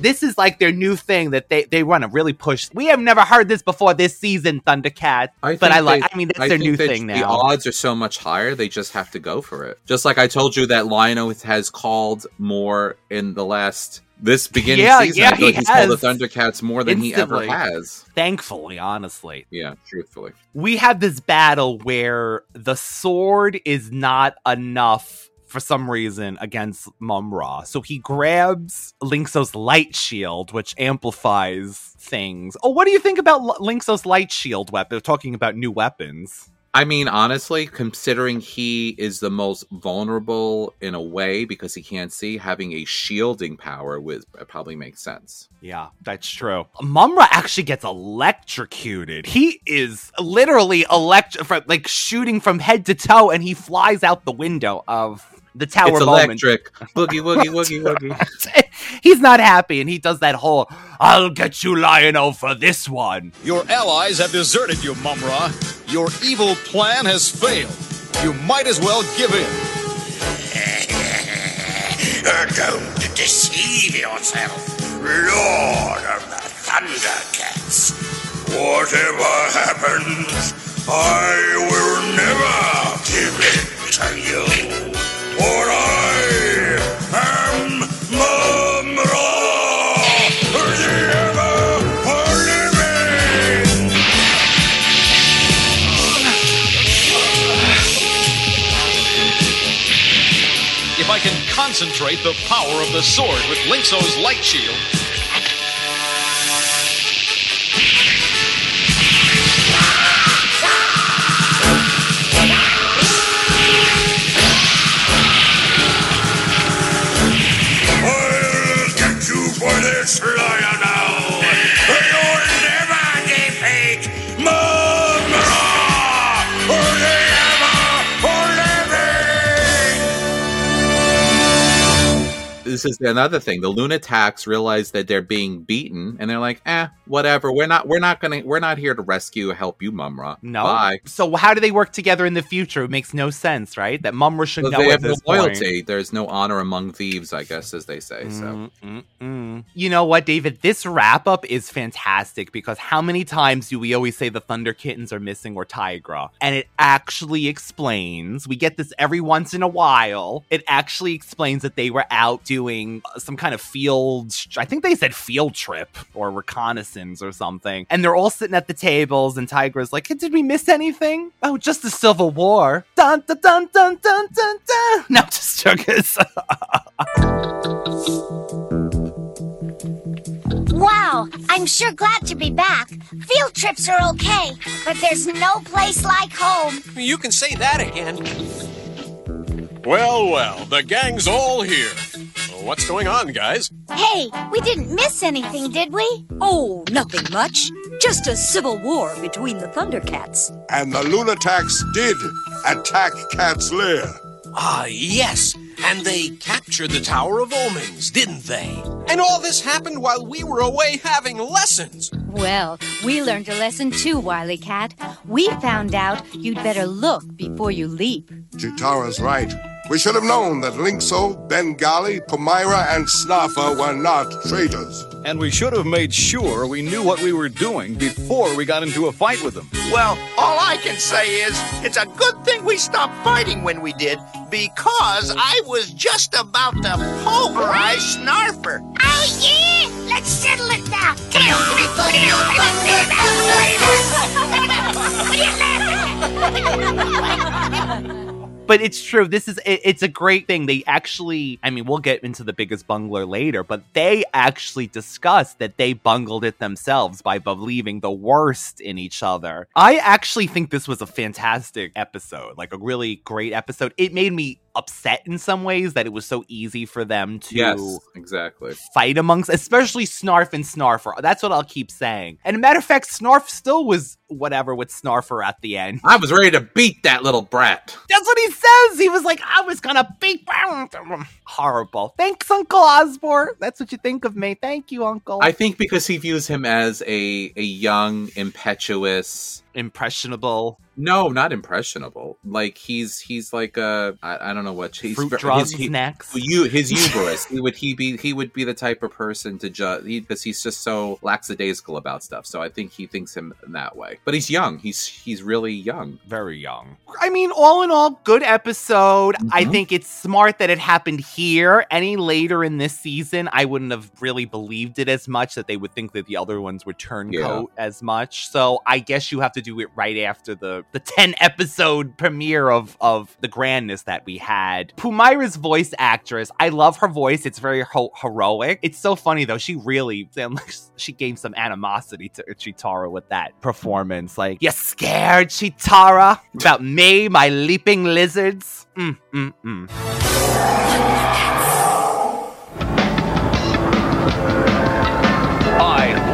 This is like their new thing that they, they want to really push. We have never heard this before this season, Thundercats. but I like. they- I mean, that's I their new that thing The now. odds are so much higher; they just have to go for it. Just like I told you that Lion-O has called more in the last this beginning Yeah, season. yeah, like he he's called the. Thundercats more than he ever has. Thankfully, honestly. Yeah, truthfully. we have this battle where the sword is not enough for some reason against Mumm-Ra. So he grabs Lynx-O's light shield, which amplifies things. Oh, what do you think about L- Lynx-O's light shield weapon? They're talking about new weapons. I mean, honestly, considering he is the most vulnerable in a way because he can't see, having a shielding power would uh, probably make sense. Yeah, that's true. Mumm-Ra actually gets electrocuted. He is literally elect like shooting from head to toe, and he flies out the window of the tower. it's moment. electric. Boogie woogie woogie woogie. He's not happy, and he does that whole "I'll get you, Lion-O, for this one." Your allies have deserted you, Mumm-Ra. Your evil plan has failed. You might as well give in. Don't deceive yourself, Lord of the Thundercats. Whatever happens, I will never give in to you. If I can concentrate the power of the sword with Lynx-O's light shield, It's Ryan! This is another thing. The Lunataks realize that they're being beaten, and they're like, "Eh, whatever. We're not. We're not gonna. We're not here to rescue, help you, Mumm-Ra. No. Bye." So how do they work together in the future? It makes no sense, right? That Mumm-Ra should But know they have no this point. loyalty. There's no honor among thieves, I guess, as they say. So Mm. You know what, David? This wrap up is fantastic because how many times do we always say the Thunder Kittens are missing or Tygra? And it actually explains, we get this every once in a while. It actually explains that they were out doing uh, some kind of field, I think they said field trip or reconnaissance or something. And they're all sitting at the tables, and Tygra's like, Did we miss anything? Oh, just the Civil War. Dun dun dun dun dun dun dun. No, just jokers. Wow, I'm sure glad to be back. Field trips are okay, but there's no place like home. You can say that again. Well, well, the gang's all here. What's going on, guys? Hey, we didn't miss anything, did we? Oh, nothing much. Just a civil war between the Thundercats. And the Lunataks did attack Cat's Lair. Ah, yes. And they captured the Tower of Omens, didn't they? And all this happened while we were away having lessons. Well, we learned a lesson too, Wily Cat. We found out you'd better look before you leap. Cheetara's right. We should have known that Lynx-O, Bengali, Pumyra, and Snarfer were not traitors. And we should have made sure we knew what we were doing before we got into a fight with them. Well, all I can say is it's a good thing we stopped fighting when we did, because I was just about to pulverize Snarfer. Oh, yeah! Let's settle it now. but it's true. This is it, it's a great thing. They actually, I mean, we'll get into the biggest bungler later, but they actually discussed that they bungled it themselves by believing the worst in each other. I actually think this was a fantastic episode, like a really great episode. It made me upset in some ways that it was so easy for them to yes, exactly. fight amongst, especially Snarf and Snarfer. That's what I'll keep saying. And a matter of fact, Snarf still was whatever with Snarfer at the end. I was ready to beat that little brat. That's what he says. He was like, I was gonna beat. Horrible. Thanks, Uncle Osborne. That's what you think of me. Thank you, Uncle. I think because he views him as a a young, impetuous, impressionable. No, not impressionable. Like he's he's like a I, I don't know what he's Fruit his, drugs, he- snacks. You his hubris. he would he be he would be the type of person to judge because he's just so lackadaisical about stuff. So I think he thinks him in that way. But he's young. He's he's really young. Very young. I mean, all in all, good episode. I Mhm. think it's smart that it happened here. Any later in this season, I wouldn't have really believed it as much that they would think that the other ones would turn turncoat as much. So I guess you have to do it right after the the 10 episode premiere of of the grandness that we had. Pumyra's voice actress, I love her voice. It's very ho- heroic. It's so funny though. She really she gave some animosity to Cheetara with that performance. Like, you scared, Cheetara? About me, my leaping lizards? Mm, mm, mm.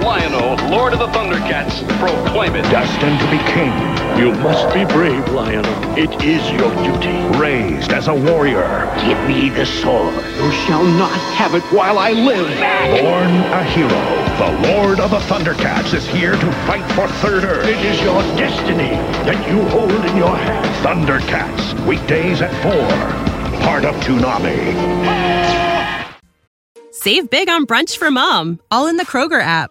I, Lion-O, Lord of the Thundercats, proclaim it. Destined to be king, you must be brave, Lion-O. It is your duty. Raised as a warrior. Give me the sword. You shall not have it while I live. Born a hero, the Lord of the Thundercats is here to fight for Third Earth. It is your destiny that you hold in your hand. Thundercats, weekdays at 4. Part of Toonami. Save big on brunch for mom, all in the Kroger app.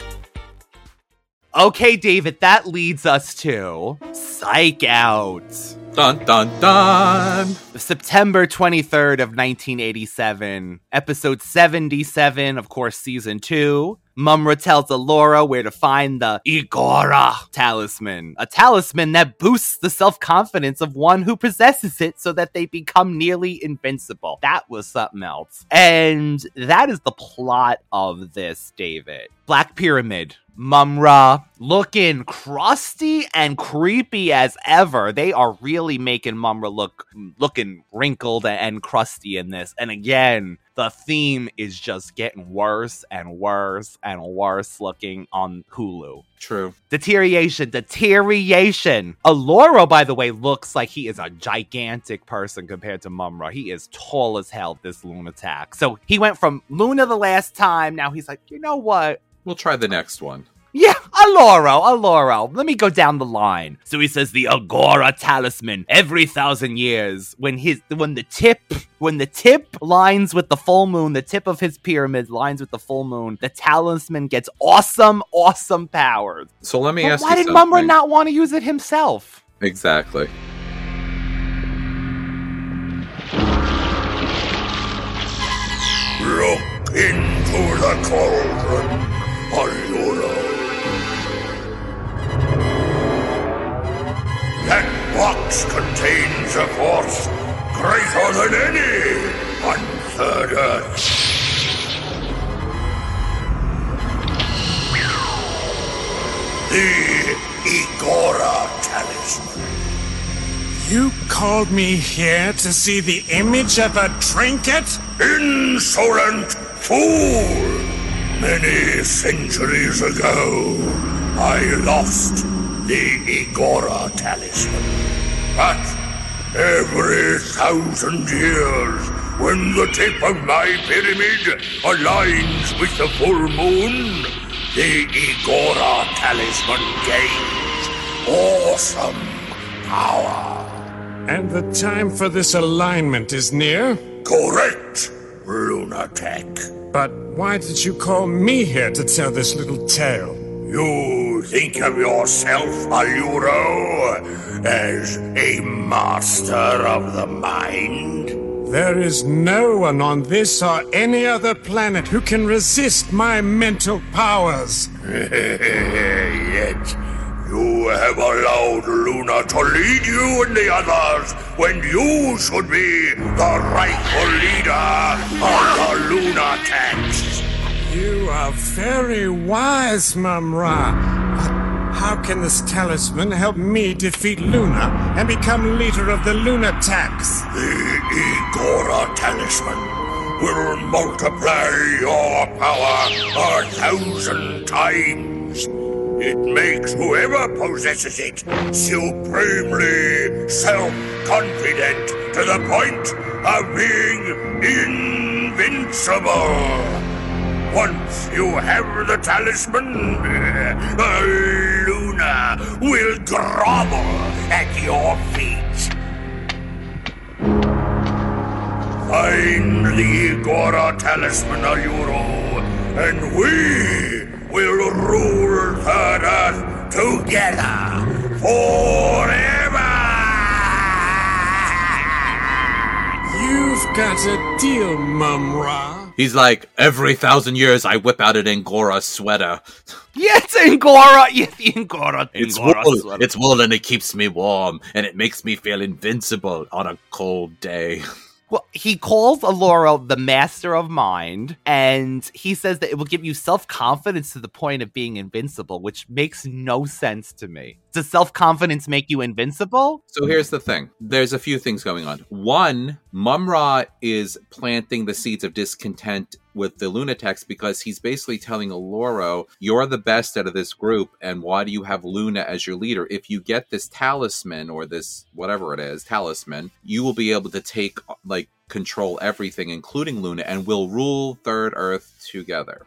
Okay, David, that leads us to Psych Out. Dun dun dun. September 23rd of 1987, episode 77, of course, season 2. Mumm-Ra tells Alluro where to find the Egora talisman, a talisman that boosts the self confidence of one who possesses it so that they become nearly invincible. That was something else. And that is the plot of this, David. Black Pyramid, Mumm-Ra looking crusty and creepy as ever. They are really making Mumm-Ra look looking wrinkled and crusty in this. And again, the theme is just getting worse and worse and worse looking on Hulu. True. Deterioration, deterioration. Alluro, by the way, looks like he is a gigantic person compared to Mumm-Ra. He is tall as hell, this lunatic. So he went from Luna the last time. Now he's like, you know what? We'll try the next one. Yeah, Alluro, Alluro. Let me go down the line. So he says the Egora talisman every thousand years. When his when the tip when the tip lines with the full moon, the tip of his pyramid lines with the full moon, the talisman gets awesome, awesome powers. So let me But ask why you did something. Mumm-Ra not want to use it himself? Exactly. Look into the cauldron, Alluro. That box contains a force greater than any on Third Earth. The Egora Talisman. You called me here to see the image of a trinket? Insolent fool! Many centuries ago, I lost the Egora talisman. But every thousand years, when the tip of my pyramid aligns with the full moon, the Egora talisman gains awesome power. And the time for this alignment is near? Correct, lunatic. But why did you call me here to tell this little tale? You think of yourself, Alluro, as a master of the mind? There is no one on this or any other planet who can resist my mental powers. Yet, you have allowed Luna to lead you and the others when you should be the rightful leader of the lunatics. You are very wise, Mumm-Ra. But how can this talisman help me defeat Luna and become leader of the Lunataks? The Egora Talisman will multiply your power a thousand times. It makes whoever possesses it supremely self-confident to the point of being invincible. Once you have the talisman, Luna will grovel at your feet. Find the Egora talisman, Alluro, and we will rule Third Earth together forever! You've got a deal, Mumm-Ra. He's like, every thousand years I whip out an Angora sweater. Yeah, it's Angora. Yeah, Angora. It's Angora wool. sweater. It's wool and it keeps me warm and it makes me feel invincible on a cold day. Well, he calls Alluro the master of mind, and he says that it will give you self confidence to the point of being invincible, which makes no sense to me. Does self confidence make you invincible? So here's the thing. There's a few things going on. One, Mumm-Ra is planting the seeds of discontent with the Lunataks because he's basically telling Alluro, you're the best out of this group, and why do you have Luna as your leader? If you get this talisman or this whatever it is, talisman, you will be able to take like control everything, including Luna, and we'll rule Third Earth together.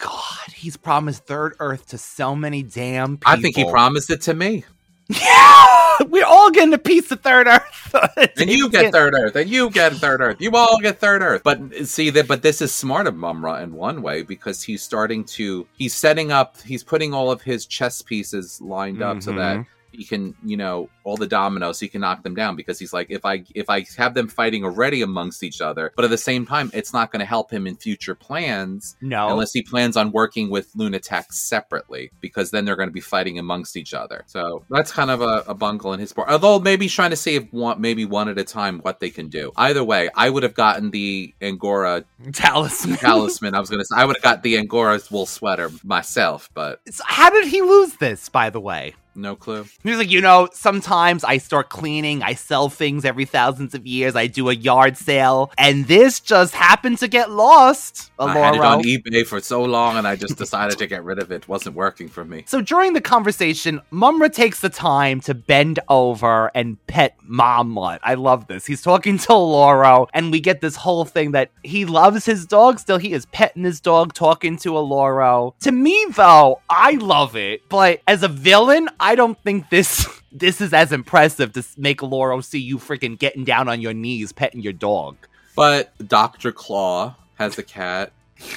God, he's promised Third Earth to so many damn people. I think he promised it to me. Yeah! We're all getting a piece of Third Earth. and you get third earth and you get third earth you all get third earth but see that but this is smart of Mumm-Ra in one way because he's starting to he's setting up he's putting all of his chess pieces lined up so that mm-hmm. He can, you know, all the dominoes, he can knock them down because he's like, if I if I have them fighting already amongst each other, but at the same time, it's not going to help him in future plans. No. unless he plans on working with Lunatics separately, because then they're going to be fighting amongst each other. So that's kind of a, a bungle in his part. Although maybe he's trying to save one, maybe one at a time, what they can do. Either way, I would have gotten the Angora talisman. talisman. I was going to say I would have got the Angora wool sweater myself, but So how did he lose this, by the way? No clue. He's like, you know, sometimes I start cleaning, I sell things every thousands of years, I do a yard sale, and this just happened to get lost. I had it on eBay for so long, and I just decided to get rid of it. It wasn't working for me. So during the conversation, Mumm-Ra takes the time to bend over and pet Ma-Mutt. I love this. He's talking to Alluro, and we get this whole thing that he loves his dog still. He is petting his dog, talking to Alluro. To me, though, I love it, but as a villain, I don't think this this is as impressive to make Alluro see you freaking getting down on your knees petting your dog. But Doctor Claw has a cat.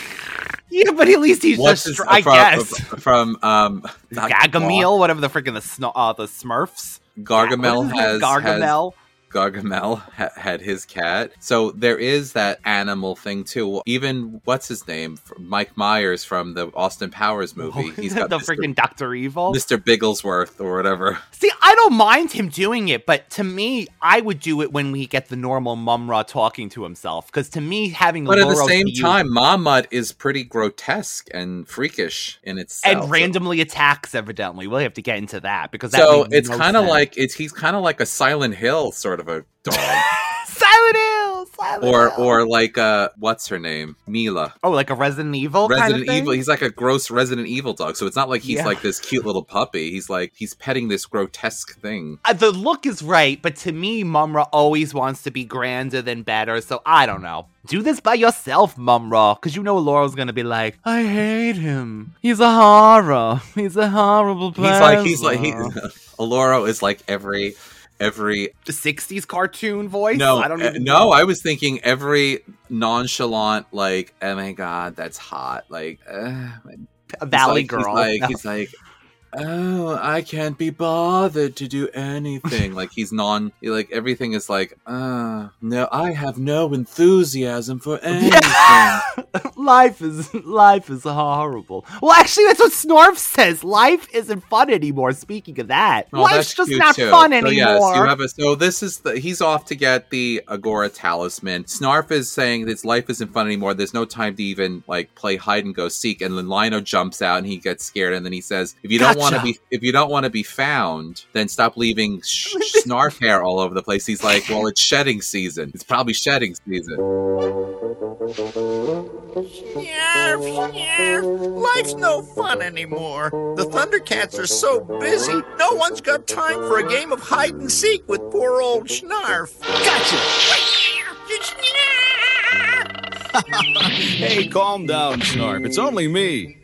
Yeah, but at least he's What's just, his- I from, guess. from um. Whatever the freaking the, uh, the Smurfs. Gargamel What is it? has Gargamel. Has, Gargamel ha- had his cat. So there is that animal thing too. Even what's his name, Mike Myers from the Austin Powers oh, movie. He's got the Mr. freaking Doctor Evil. Mr. Bigglesworth or whatever. See, I don't mind him doing it, but to me, I would do it when we get the normal Mumm-Ra talking to himself. Because to me, having But at the same you- time, Ma-Mutt is pretty grotesque and freakish in itself. and randomly attacks, evidently, we'll have to get into that because that so it's no kind of like it's he's kind of like a Silent Hill sort of a dog, Silent Hill, Silent or Hill. or like uh what's her name, Mila. oh, like a Resident Evil kind Resident of thing? Evil. He's like a gross Resident Evil dog. So it's not like he's Yeah. like this cute little puppy. He's like he's petting this grotesque thing. Uh, the look is right, but to me, Mumm-Ra always wants to be grander than better. So I don't know. Do this by yourself, Mumm-Ra, because you know Laurel's gonna be like, "I hate him. He's a horror. He's a horrible person." He's person." like he's like he, Alluro is like every every the '60s cartoon voice. no I don't uh, even no know. I was thinking every nonchalant like oh my god that's hot like uh, a valley like, girl. He's like No. he's like oh I can't be bothered to do anything like he's non like everything is like uh no I have no enthusiasm for anything. life is life is horrible. Well, actually, that's what Snarf says. Life isn't fun anymore. Speaking of that, Oh, life's just not too. fun So, anymore. yes, you have a, so this is the, he's off to get the Egora talisman. Snarf is saying his life isn't fun anymore. There's no time to even like play hide and go seek. And then Lion-O jumps out and he gets scared. And then he says, "If you don't want to be, if you don't want to be found, then stop leaving sh- Snarf hair all over the place." He's like, "Well, it's shedding season. It's probably shedding season." Yarf, yarf. Life's no fun anymore. The Thundercats are so busy, no one's got time for a game of hide and seek with poor old Snarf. Schnarf. Hey, calm down, Snarf. It's only me.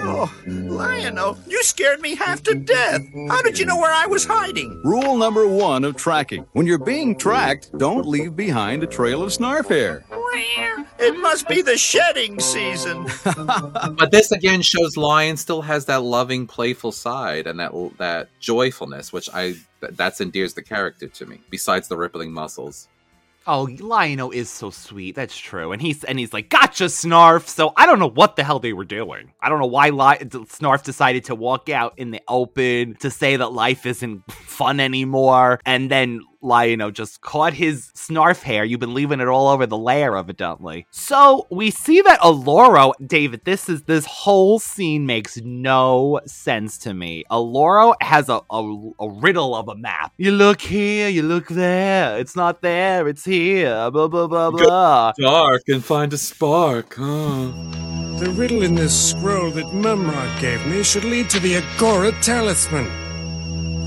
Oh, Lion-O, you scared me half to death. How did you know where I was hiding? Rule number one of tracking. When you're being tracked, don't leave behind a trail of snarf hair. Where? It must be the shedding season. But this again shows Lion still has that loving, playful side and that that joyfulness, which I th- that's endears the character to me. Besides the rippling muscles. Oh, Lion-O is so sweet. That's true. And he's and he's like, "Gotcha, Snarf." So I don't know what the hell they were doing. I don't know why Snarf decided to walk out in the open to say that life isn't fun anymore, and then Lion-O just caught his Snarf hair. You've been leaving it all over the lair, evidently. So we see that Alluro, David. This is this whole scene makes no sense to me. Alluro has a, a a riddle of a map. You look here, you look there. It's not there. It's here. Blah blah blah blah. Dark and find a spark, huh? The riddle in this scroll that Mumm-Ra gave me should lead to the Egora talisman.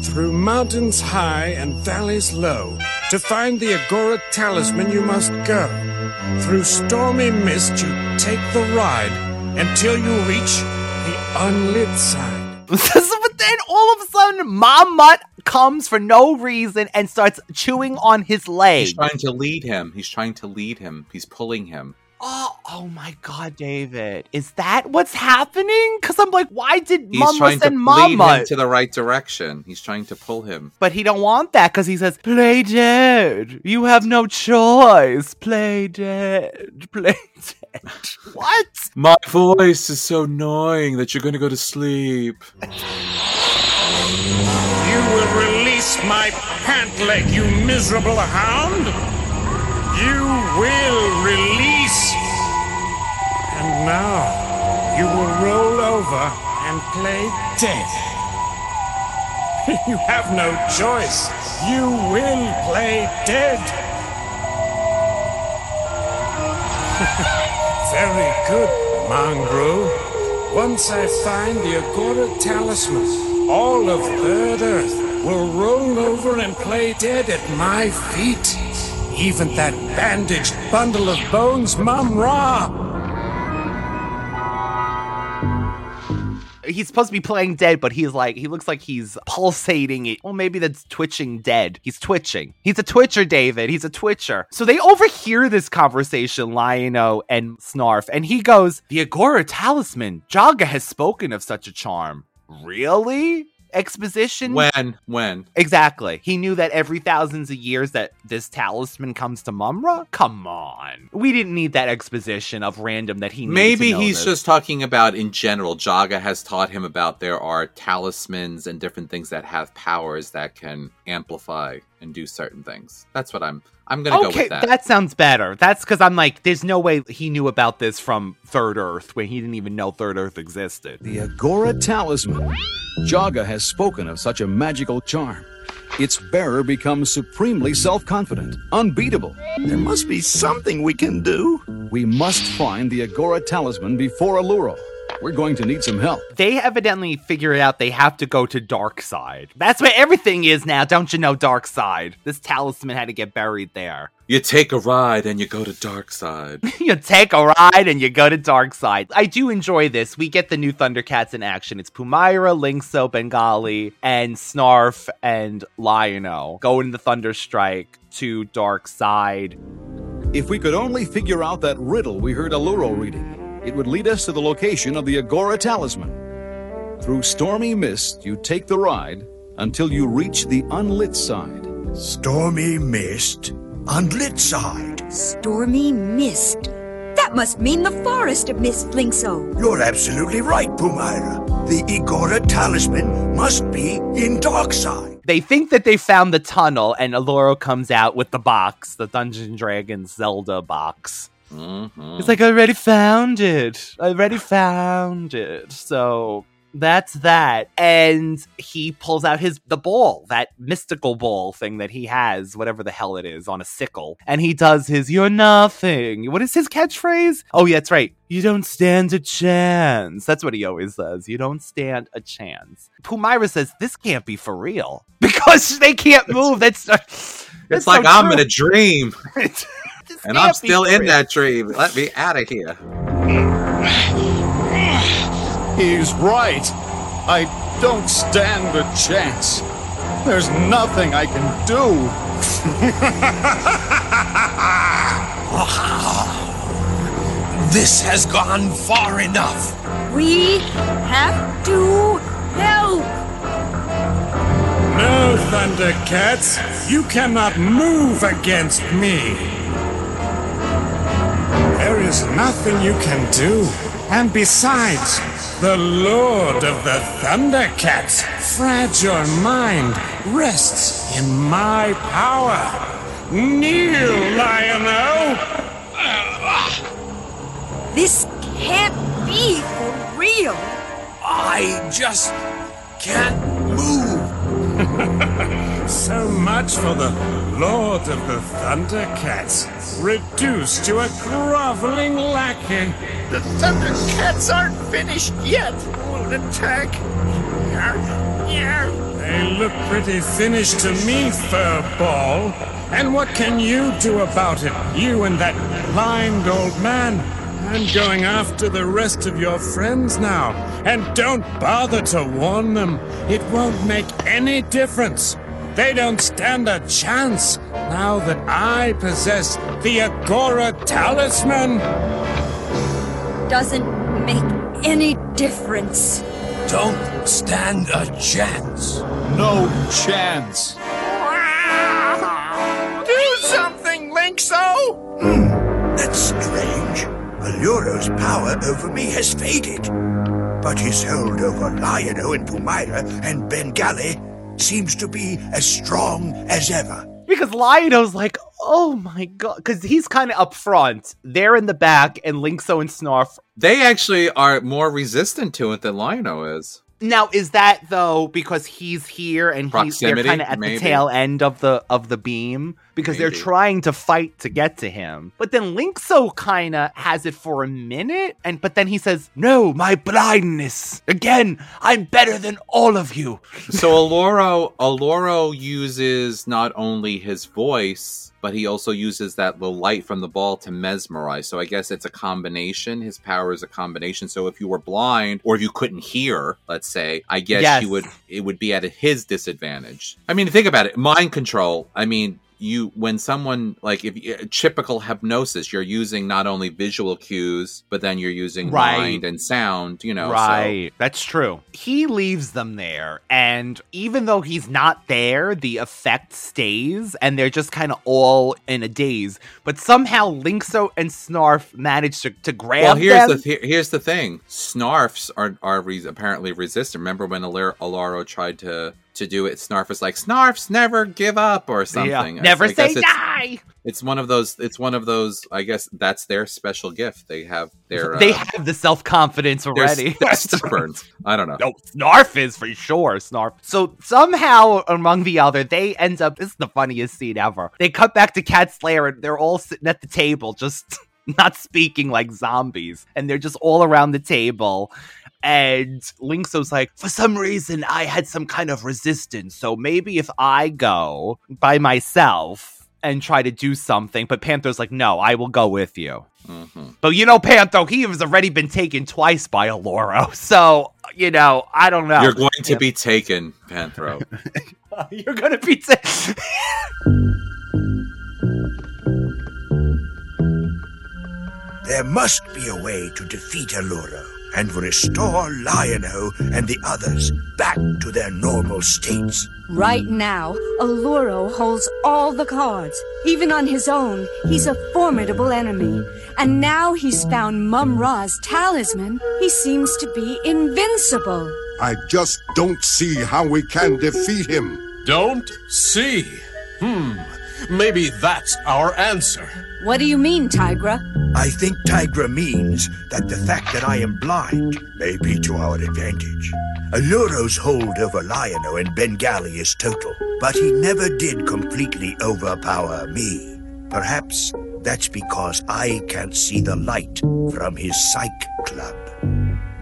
Through mountains high and valleys low, to find the Egora talisman you must go. Through stormy mist you take the ride until you reach the unlit side. but then all of a sudden, Ma-Mutt comes for no reason and starts chewing on his leg. He's trying to lead him. He's trying to lead him. He's pulling him. Oh, oh my God, David. Is that what's happening? Because I'm like, why did He's Mama trying to send lead Mama? him to the right direction. He's trying to pull him. But he don't want that because he says, "Play dead. You have no choice. Play dead. Play dead." what? My voice is so annoying that you're going to go to sleep. You will release my pant leg, you miserable hound! You will release! Now, you will roll over and play dead. You have no choice. You will play dead. Very good, Mongrel. Once I find the Egora talisman, all of Third Earth will roll over and play dead at my feet. Even that bandaged bundle of bones, Mumm-Ra. He's supposed to be playing dead, but he's like, he looks like he's pulsating it. Well, maybe that's twitching dead. He's twitching. He's a twitcher, David. He's a twitcher. So they overhear this conversation, Lion-O and Snarf, and he goes, The Egora talisman. Jaga has spoken of such a charm. Really? Exposition? When? When? Exactly. He knew that every thousands of years that this talisman comes to Mumm-Ra? Come on. We didn't need that exposition of random that he Maybe to know he's this. just talking about in general. Jaga has taught him about there are talismans and different things that have powers that can amplify and do certain things. That's what I'm. I'm gonna go okay, with that. that sounds better. That's because I'm like, there's no way he knew about this from Third Earth when he didn't even know Third Earth existed. The Egora Talisman. Jaga has spoken of such a magical charm. Its bearer becomes supremely self confident, unbeatable. There must be something we can do. We must find the Egora Talisman before Alluro. We're going to need some help. They evidently figured out they have to go to Dark Side. That's where everything is now, don't you know, Dark Side? This talisman had to get buried there. You take a ride and you go to dark side. you take a ride and you go to Dark Side. I do enjoy this. We get the new Thundercats in action. It's Pumyra, Lynx-O, Bengali, and Snarf and Lion-O going to Thunderstrike to Dark Side. If we could only figure out that riddle we heard Alluro reading, it would lead us to the location of the Egora Talisman. Through stormy mist, you take the ride until you reach the unlit side. Stormy mist, unlit side. Stormy mist. That must mean the forest of Mist Lynx-O. You're absolutely right, Pumyra. The Egora talisman must be in Darkside. They think that they found the tunnel, and Alluro comes out with the box, the Dungeon Dragons Zelda box. Mhm. It's like, I already found it. I already found it. So that's that. And he pulls out his the ball, that mystical ball thing that he has, whatever the hell it is, on a sickle. And he does his You're nothing. What is his catchphrase? Oh, yeah, that's right. You don't stand a chance. That's what he always says. You don't stand a chance. Pumyra says, This can't be for real. Because they can't move. That's that's It's like so I'm in a dream. and I'm still in real. that dream. Let me out of here. He's right. I don't stand a chance. There's nothing I can do. This has gone far enough. We have to help. No, Thundercats, you cannot move against me. There is nothing you can do. And besides, the Lord of the Thundercats' fragile mind rests in my power. Kneel, Lion-O! This can't be for real. I just can't move. So much for the Lord of the Thundercats, reduced to a groveling lackey. The Thundercats aren't finished yet. Won't attack. They look pretty finished to me, Furball. And what can you do about it, you and that blind old man? I'm going after the rest of your friends now. And don't bother to warn them. It won't make any difference. They don't stand a chance now that I possess the Egora Talisman. Doesn't make any difference. Don't stand a chance. No chance. Do something, Lynx-O! Hmm. That's strange. Alluro's power over me has faded. But his hold over Lion-O and Pumyra and Bengali seems to be as strong as ever. Because Lion-O's like, oh my god, because he's kind of up front. They're in the back, and Lynx-O and Snarf. They actually are more resistant to it than Lion-O is. Now, is that though because he's here and he's they're kind of at maybe. the tail end of the of the beam because they're trying to fight to get to him. But then Lynx-O kind of has it for a minute, and but then he says, "No, my blindness again. I'm better than all of you." So Alluro Alluro uses not only his voice, but he also uses that the light from the ball to mesmerize. So I guess it's a combination. His power is a combination. So if you were blind or if you couldn't hear, let's say, I guess Yes. you would it would be at his disadvantage. I mean, think about it. Mind control. I mean, you when someone like if you- typical hypnosis, you're using not only visual cues, but then you're using Right. mind and sound. You know, so- right. That's true. He leaves them there, and even though he's not there, the effect stays, and they're just kind of all in a daze. But somehow Lynx-O and Snarf manage to, to grab Well, here's them. the th- here's the thing. Snarfs are are re- apparently resistant. Remember when Alar- Alluro tried to to do it? Snarf is like, "Snarfs never give up" or something. I- Never I say it's, die. It's one of those. It's one of those. I guess that's their special gift. They have their. Uh, they have the self confidence they're, already. they're stubborn. I don't know. No, Snarf is for sure. Snarf. So somehow, among the other, they end up. This is the funniest scene ever. They cut back to Cats Lair, and they're all sitting at the table, just not speaking like zombies, and they're just all around the table. And Lynx-O's like, for some reason, I had some kind of resistance. So maybe if I go by myself and try to do something, but Panthro's like, no, I will go with you. Mm-hmm. But you know, Panther, he has already been taken twice by Alluro. So, you know, I don't know. You're going to Yeah. be taken, Panthro. You're gonna be. ta- There must be a way to defeat Alluro and restore Lion-O and the others back to their normal states. Right now, Alluro holds all the cards. Even on his own, he's a formidable enemy. And now he's found Mumm-Ra's talisman, he seems to be invincible. I just don't see how we can defeat him. Don't see. Hmm. Maybe that's our answer. What do you mean, Tygra? I think Tygra means that the fact that I am blind may be to our advantage. Alluro's hold over Lion-O and Bengali is total, but he never did completely overpower me. Perhaps that's because I can't see the light from his psych club.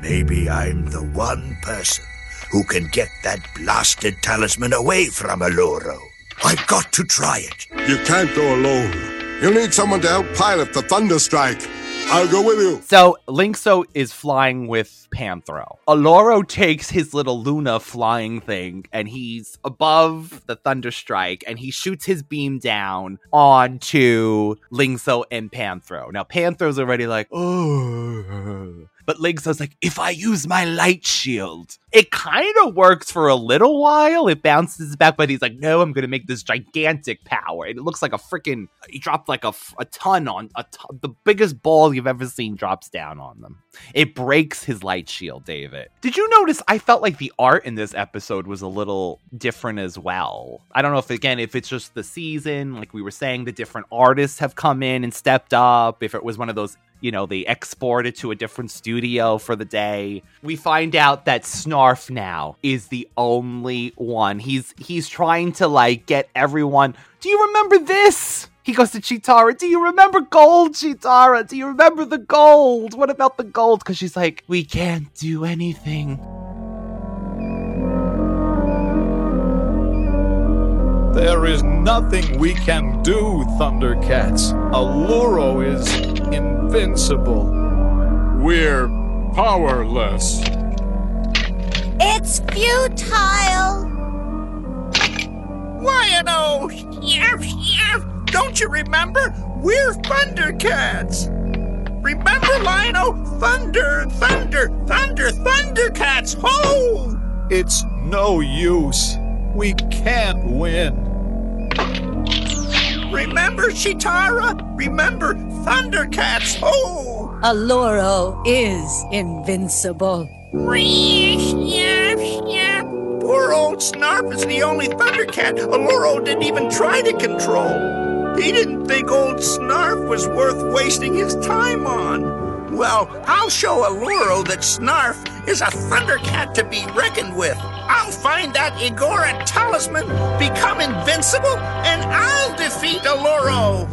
Maybe I'm the one person who can get that blasted talisman away from Alluro. I've got to try it. You can't go alone. You'll need someone to help pilot the Thunderstrike. I'll go with you. So Lynx-O is flying with Panthro. Alluro takes his little Luna flying thing and he's above the Thunderstrike and he shoots his beam down onto Lynx-O and Panthro. Now Panthro's already like, oh. But Lynx-O's like, if I use my light shield, it kind of works for a little while. It bounces back, but he's like, no, I'm going to make this gigantic power. And it looks like a freaking, he dropped like a, a ton on, a the biggest ball you've ever seen drops down on them. It breaks his light shield, David. Did you notice? I felt like the art in this episode was a little different as well. I don't know if, again, if it's just the season, like we were saying, the different artists have come in and stepped up, if it was one of those you know, they export it to a different studio for the day. We find out that Snarf now is the only one. He's he's trying to like get everyone. Do you remember this? He goes to Cheetara. Do you remember gold, Cheetara? Do you remember the gold? What about the gold? Because she's like, we can't do anything. There is nothing we can do, Thundercats. Alluro is invincible. We're powerless. It's futile. Lion-O! Don't you remember? We're Thundercats! Remember, Lion-O? Thunder, thunder, thunder, Thundercats! Ho! It's no use. We can't win. Remember, Cheetara? Remember, Thundercats! Oh! Alluro is invincible. Poor old Snarf is the only Thundercat Alluro didn't even try to control. He didn't think old Snarf was worth wasting his time on. Well, I'll show Alluro that Snarf is a Thundercat to be reckoned with. I'll find that Egora talisman, become invincible, and I'll defeat Alluro.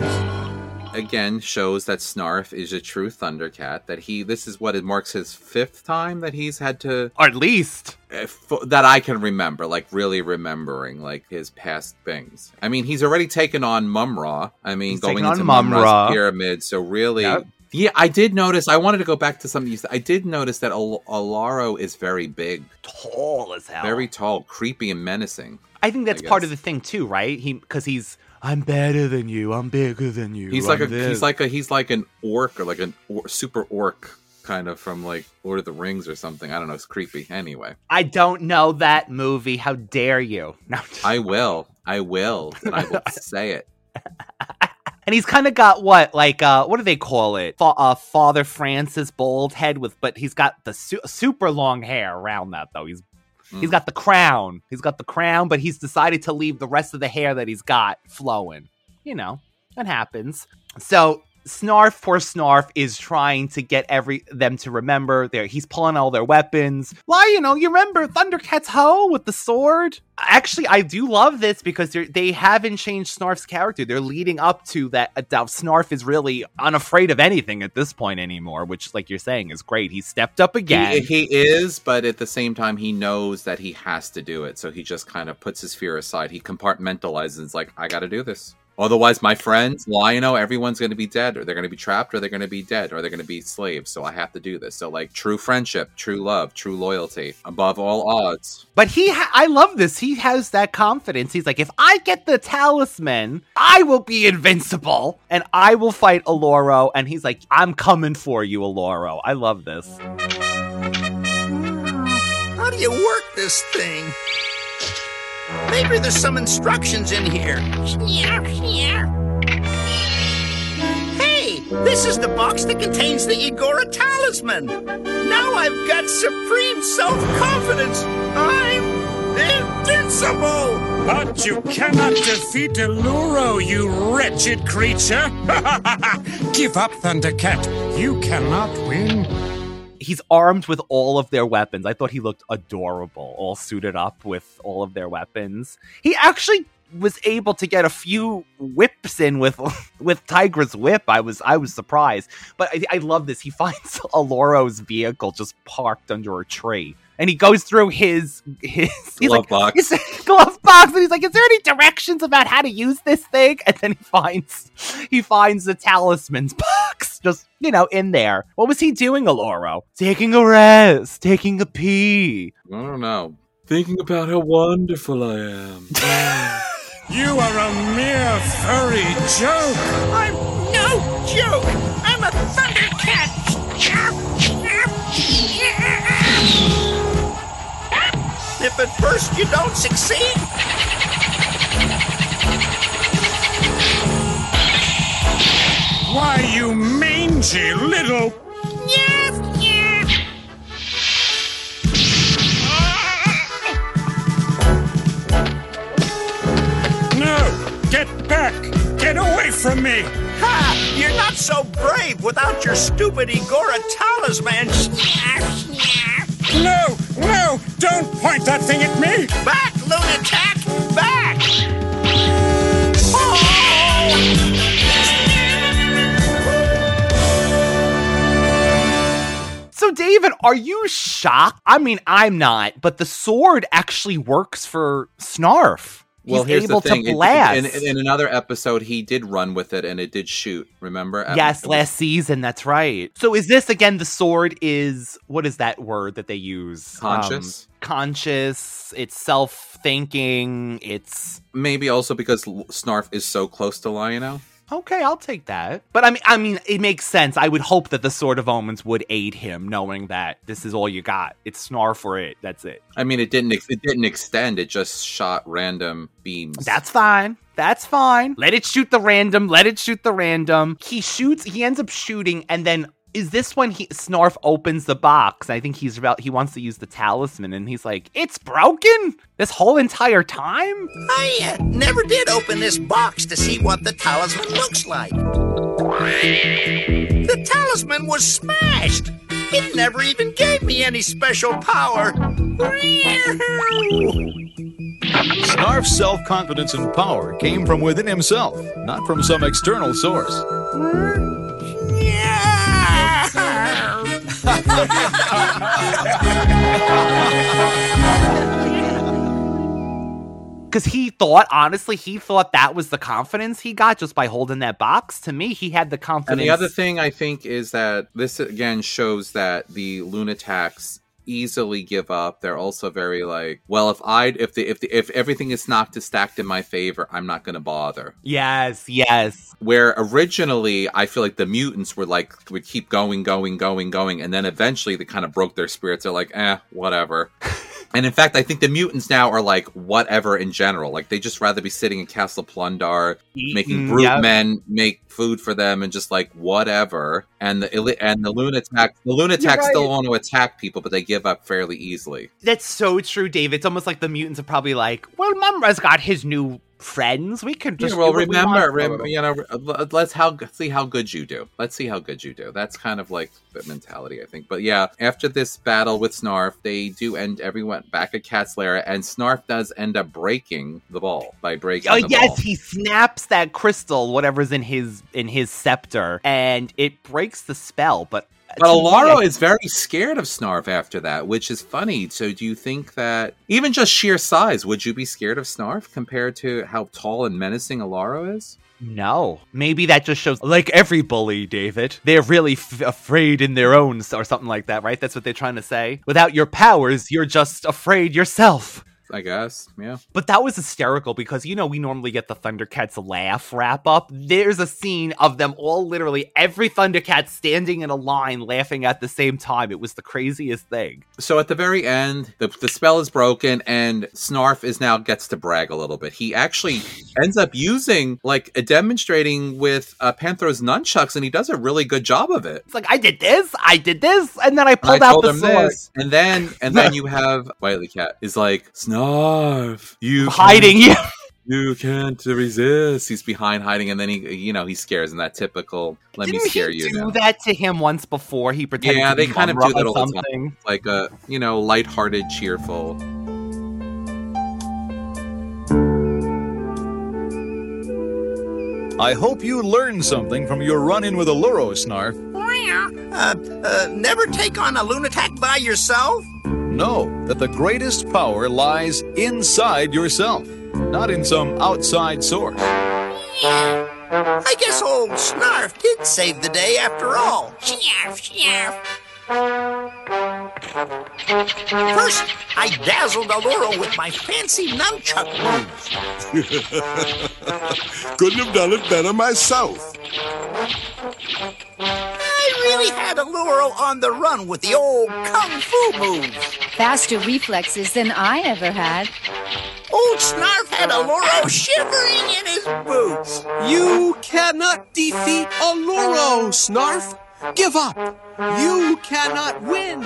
Again, shows that Snarf is a true Thundercat. That he, this is what it marks his fifth time that he's had to, or at least uh, if, that I can remember, like really remembering, like his past things. I mean, he's already taken on Mumm-Ra. I mean, He's going taken on into Mumm-Ra. Mumm-Ra's pyramid. So really, Yep. Yeah, I did notice. I wanted to go back to something you said. I did notice that Al- Alluro is very big, tall as hell, very tall, creepy, and menacing. I think that's part of the thing too, right? He because he's I'm better than you. I'm bigger than you. He's like a I'm this." he's like a he's like an orc or like an or, super orc kind of from like Lord of the Rings or something. I don't know. It's creepy. Anyway, I don't know that movie. How dare you? No, I will. I will. And I will say it. and he's kind of got what like uh what do they call it? Fa- uh, Father Francis bald head with, but he's got the su- super long hair around that though. He's he's got the crown. He's got the crown, but he's decided to leave the rest of the hair that he's got flowing. You know, that happens. So Snarf, for Snarf, is trying to get every them to remember. There, he's pulling all their weapons. Why, you know, you remember Thundercat's hoe with the sword? Actually, I do love this because they're- they haven't changed Snarf's character. They're leading up to that. Uh, Snarf is really unafraid of anything at this point anymore, which, like you're saying, is great. He stepped up again. He, he is, but at the same time, he knows that he has to do it. So he just kind of puts his fear aside. He compartmentalizes. like, I got to do this. Otherwise, my friends, Lion-O, everyone's going to be dead, or they're going to be trapped, or they're going to be dead, or they're going to be slaves. So I have to do this. So, like, true friendship, true love, true loyalty, above all odds. But he, ha- I love this. He has that confidence. He's like, if I get the talisman, I will be invincible and I will fight Alluro. And he's like, I'm coming for you, Alluro. I love this. How do you work this thing? Maybe there's some instructions in here. Hey, this is the box that contains the Egora talisman. Now I've got supreme self-confidence. I'm invincible. But you cannot defeat Alluro, you wretched creature! Give up, Thundercat. You cannot win. He's armed with all of their weapons. I thought he looked adorable, all suited up with all of their weapons. He actually was able to get a few whips in with with Tygra's whip. I was I was surprised, but I, I love this. He finds Alluro's vehicle just parked under a tree, and he goes through his his Glove like, box. his glove box, and he's like, "Is there any directions about how to use this thing?" And then he finds he finds the talisman's box, just you know, in there. What was he doing, Alluro? Taking a rest, taking a pee. I don't know. Thinking about how wonderful I am. You are a mere furry joke. I'm no joke. I'm a Thundercat. If at first you don't succeed, Why, you mangy little. No! Get back! Get away from me! ha! You're not so brave without your stupid Egora talisman. No! No! Don't point that thing at me! Back, lunatic! Back! Oh! So, David, are you shocked? I mean, I'm not, but the sword actually works for Snarf. Well, here's able the thing. It- blast. in, in another episode, he did run with it, and it did shoot. Remember? Yes, was- last season. That's right. So is this again? The sword is what is that word that they use? Conscious? Um, conscious. It's self-thinking. It's maybe also because Snarf is so close to Lion-O. Okay. I'll take that. But I mean, I mean, it makes sense. I would hope that the sword of omens would aid him, knowing that this is all you got. It's snarf for it. That's it. I mean, it didn't. Ex- it didn't extend. It just shot random beams. That's fine. That's fine. Let it shoot the random. Let it shoot the random. He shoots. He ends up shooting, and then is this when he Snarf opens the box? I think he's about. He wants to use the talisman, and he's like, "It's broken." This whole entire time. I uh, never did open this box to see what the talisman looks like. The talisman was smashed. It never even gave me any special power. Snarf's self confidence and power came from within himself, not from some external source. Because he thought, honestly, he thought that was the confidence he got just by holding that box. To me, he had the confidence. And the other thing I think is that this again shows that the Lunataks easily give up. They're also very like, well, if I if the if the if everything is knocked to stacked in my favor, I'm not going to bother. Yes, yes. Where originally I feel like the mutants were like would keep going, going, going, going, and then eventually they kind of broke their spirits. They're like, eh, whatever. And in fact, I think the mutants now are like whatever in general. Like they just rather be sitting in Castle Plun-Darr, making brute yep. men make food for them, and just like whatever. And the and the Lunataks, the Lunataks right. still want to attack people, but they give up fairly easily. That's so true, Dave. It's almost like the mutants are probably like, well, Mumm-Ra's got his new friends. We can just yeah, well, we remember, rem- you know, let's how see how good you do. Let's see how good you do. That's kind of like the mentality, I think. But yeah, after this battle with Snarf, they do end everyone back at Cats Lair, and Snarf does end up breaking the ball by breaking. Oh yes, ball. he snaps that crystal, whatever's in his in his scepter, and it breaks the spell. But But me, Alluro is very scared of Snarf after that, which is funny. So, do you think that even just sheer size, would you be scared of Snarf compared to how tall and menacing Alluro is? No. Maybe that just shows, like every bully, David, they're really f- afraid in their own, or something like that, right? That's what they're trying to say. Without your powers, you're just afraid yourself. I guess, yeah. But that was hysterical because, you know, we normally get the Thundercats laugh wrap up. There's a scene of them all literally, every Thundercat standing in a line laughing at the same time. It was the craziest thing. So at the very end, the, the spell is broken, and Snarf is now gets to brag a little bit. He actually ends up using, like, demonstrating with uh, Panthro's nunchucks, and he does a really good job of it. It's like, I did this, I did this, and then I I pulled out told the sword. this, and then and then you have WilyKat is like Snarf, you Hiding, can't- You can't resist. He's behind hiding, and then he, you know, he scares in that typical "let me Didn't scare he you." do now. that to him once before? He pretended Yeah, to they be kind of do that or all the something. time, like a you know, lighthearted, cheerful. I hope you learned something from your run in with Alluro, Snarf. Uh, uh, never take on a Lunatak by yourself? Know that the greatest power lies inside yourself, not in some outside source. I guess old Snarf did save the day after all. Snarf, snarf. First, I dazzled Alluro with my fancy nunchuck moves. Couldn't have done it better myself. I really had Alluro on the run with the old kung fu moves. Faster reflexes than I ever had. Old Snarf had Alluro shivering in his boots. You cannot defeat Alluro, Snarf. Give up. You cannot win.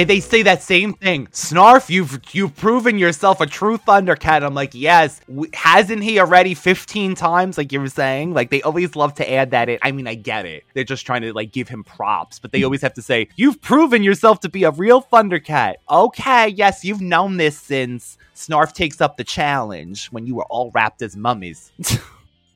And they say that same thing. Snarf, you've you've proven yourself a true Thundercat. I'm like, yes. W- hasn't he already 15 times, like you were saying? Like they always love to add that in. I mean, I get it. They're just trying to like give him props, but they hmm. always have to say, you've proven yourself to be a real Thundercat. Okay, yes, you've known this since Snarf takes up the challenge when you were all wrapped as mummies.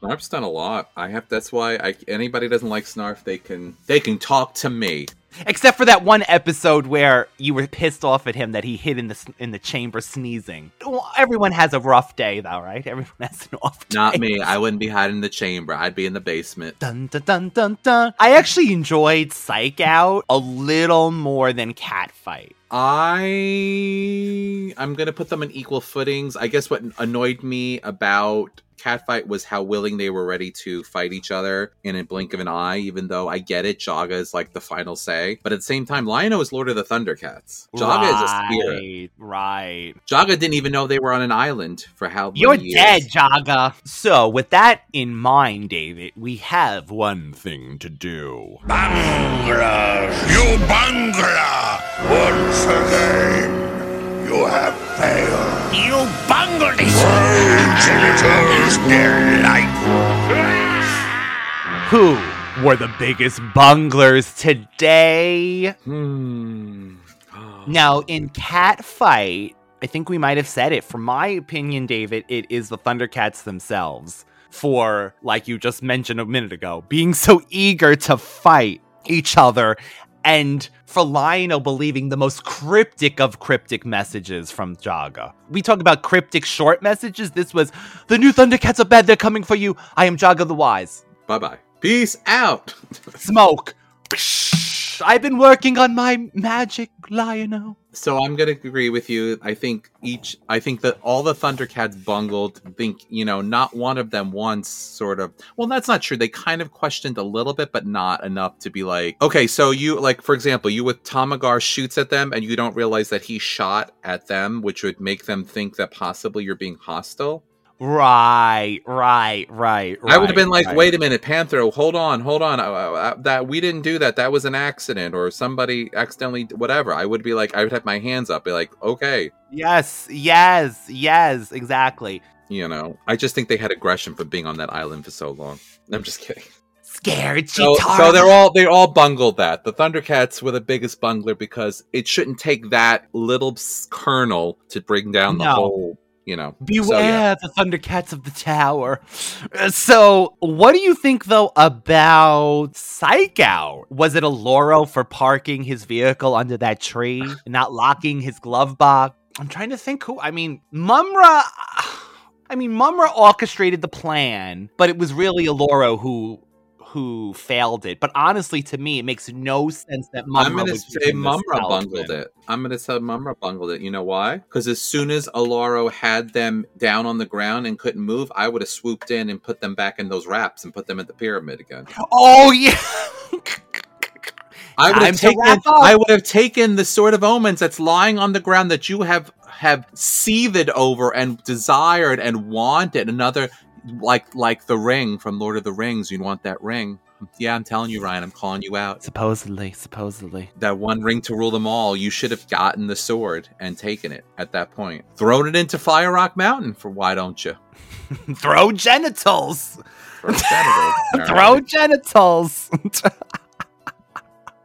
Snarf's done a lot. I have. That's why I, anybody doesn't like Snarf, they can they can talk to me. Except for that one episode where you were pissed off at him that he hid in the in the chamber sneezing. Everyone has a rough day, though, right? Everyone has an off day. Not me. I wouldn't be hiding in the chamber. I'd be in the basement. Dun dun dun dun dun. I actually enjoyed Psych Out a little more than Catfight. I I'm gonna put them in equal footings. I guess what annoyed me about Catfight was how willing they were ready to fight each other in a blink of an eye, even though I get it, Jaga is like the final say. But at the same time, Lion-O is Lord of the Thundercats. Jaga is a spirit. Right. Jaga didn't even know they were on an island for how many You're years. dead, Jaga. So, with that in mind, David, we have one thing to do. Bangla! You Bangla! Once again, you have failed. You bungled it! Genitals delight! Who were the biggest bunglers today? Hmm. Now, in Catfight, I think we might have said it. For my opinion, David, it is the Thundercats themselves. For, like you just mentioned a minute ago, being so eager to fight each other, and for Lion-O believing the most cryptic of cryptic messages from Jaga. We talk about cryptic short messages. This was the new Thundercats are bad, they're coming for you. I am Jaga the Wise. Bye bye. Peace out. Smoke. I've been working on my magic, Lion-O. So I'm gonna agree with you. I think each, I think that all the Thundercats bungled. Think you know, not one of them once sort of. Well, that's not true. They kind of questioned a little bit, but not enough to be like, okay, so you like, for example, you with Tamagar shoots at them, and you don't realize that he shot at them, which would make them think that possibly you're being hostile. Right, right, right. I would have been like, right. wait a minute, Panthro, hold on, hold on. Uh, uh, that we didn't do that. That was an accident, or somebody accidentally, whatever. I would be like, I would have my hands up, be like, okay. Yes, yes, yes, exactly. You know, I just think they had aggression for being on that island for so long. I'm just kidding. Scared So, so they're all they all bungled that. The Thundercats were the biggest bungler because it shouldn't take that little kernel to bring down the whole. You know, Beware So, yeah. the Thundercats of the Tower. Uh, So, what do you think though about Psych Out? Was it Alluro for parking his vehicle under that tree and not locking his glove box? I'm trying to think who. I mean, Mumm-Ra. I mean, Mumm-Ra orchestrated the plan, but it was really Alluro who who failed it. But honestly, to me, it makes no sense that Mumm-Ra I'm say give him this Mumm-Ra bungled it. I'm gonna say Mumm-Ra bungled it. You know why? Because as soon as Alluro had them down on the ground and couldn't move, I would have swooped in and put them back in those wraps and put them at the pyramid again. Oh yeah. I would have taken. I would have taken the sword of omens that's lying on the ground that you have have seethed over and desired and wanted another, like like the ring from Lord of the Rings. You want that ring? Yeah, I'm telling you, Ryan. I'm calling you out. Supposedly, supposedly. That one ring to rule them all. You should have gotten the sword and taken it at that point. Thrown it into Fire Rock Mountain. For why don't you? Throw genitals. For Saturday. Throw genitals.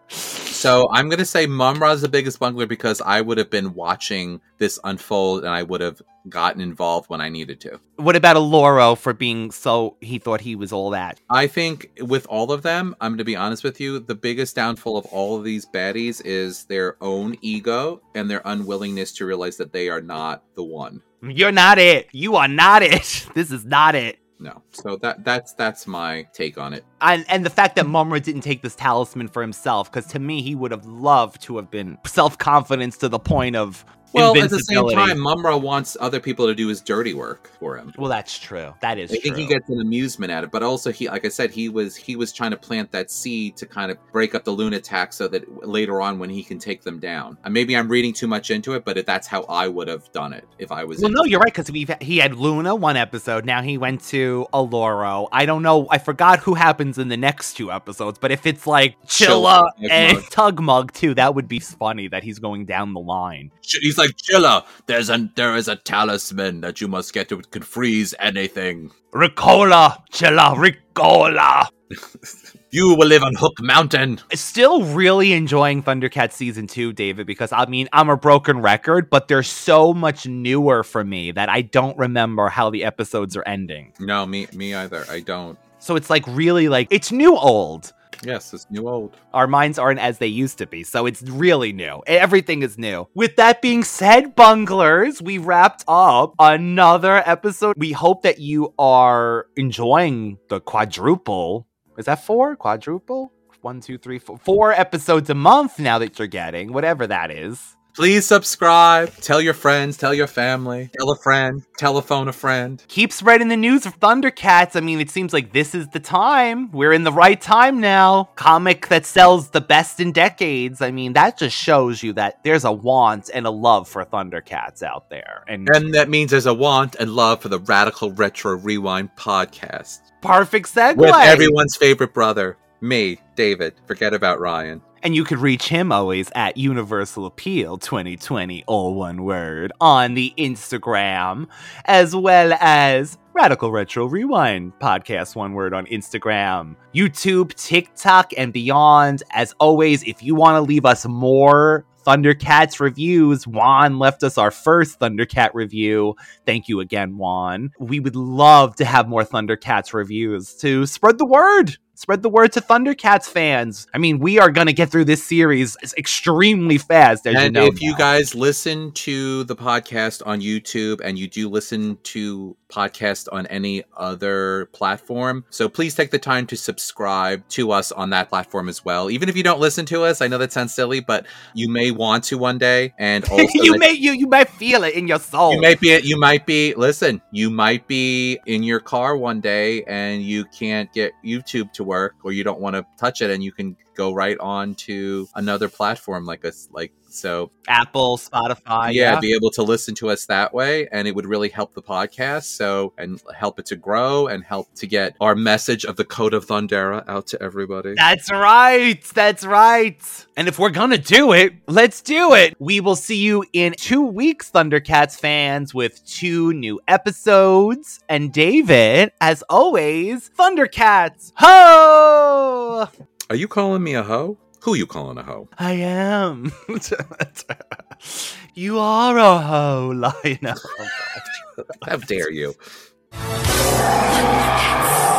So I'm gonna say Mumm-Ra's the biggest bungler because I would have been watching this unfold and I would have gotten involved when I needed to. what about Alluro for being so he thought he was all that? I think with all of them, I'm gonna be honest with you, the biggest downfall of all of these baddies is their own ego and their unwillingness to realize that they are not the one. You're not it. You are not it. This is not it. No. So that that's that's my take on it. And and the fact that Mumm-Ra didn't take this talisman for himself, because to me he would have loved to have been self confidence to the point of Well, at the same time, Mumm-Ra wants other people to do his dirty work for him. well, that's true. That is true. I think true. he gets an amusement at it, but also he, like I said, he was he was trying to plant that seed to kind of break up the Lunatak, so that later on when he can take them down. And maybe I'm reading too much into it, but it, that's how I would have done it if I was. well, in no, you're right because we he had Luna one episode. Now he went to Alluro. I don't know. I forgot who happens in the next two episodes, but if it's like Chilla Chilla, and Tugmug. Tugmug too, that would be funny that he's going down the line. He's like Chilla. There's a there is a talisman that you must get to it can freeze anything. Ricola, Chilla, Ricola. You will live on Hook Mountain. Still really enjoying Thundercat season two, David, because I mean, I'm a broken record, but they're so much newer for me that I don't remember how the episodes are ending. No, me me either. I don't. So it's like really like it's new old. Yes, it's new old. Our minds aren't as they used to be, so it's really new. Everything is new. With that being said, bunglers, we wrapped up another episode. We hope that you are enjoying the quadruple. Is that four? Quadruple? One, two, three, four. Four episodes a month now that you're getting, whatever that is. Please subscribe. Tell your friends. Tell your family. Tell a friend. Telephone a friend. Keep spreading the news of Thundercats. I mean, it seems like this is the time. We're in the right time now. Comic that sells the best in decades. I mean, that just shows you that there's a want and a love for Thundercats out there. And, And that means there's a want and love for the Radical Retro Rewind podcast. perfect segue. With everyone's favorite brother, me, David. Forget about Ryan. And you could reach him always at Universal Appeal 2020, all one word, on the Instagram, as well as Radical Retro Rewind podcast, one word on Instagram, YouTube, TikTok, and beyond. As always, if you want to leave us more Thundercats reviews, Juan left us our first Thundercat review. Thank you again, Juan. We would love to have more Thundercats reviews to spread the word. Spread the word to Thundercats fans. I mean, we are going to get through this series extremely fast, as you and know. if you guys listen to the podcast on YouTube and you do listen to podcast on any other platform, so please take the time to subscribe to us on that platform as well. Even if you don't listen to us, I know that sounds silly, but you may want to one day. And also you may you you might feel it in your soul. you might be you might be listen you might be in your car one day and you can't get youtube to work or you don't want to touch it and you can go right on to another platform like us like so Apple, Spotify. yeah, Yeah. be able to listen to us that way and it would really help the podcast so and help it to grow and help to get our message of the code of thundera out to everybody That's right. That's right. And if we're going to do it, let's do it. We will see you in two weeks, Thundercats fans, with two new episodes. And David, as always, Thundercats. Ho! Are you calling me a hoe who you calling a hoe I am. you are a hoe, Lionel. how dare you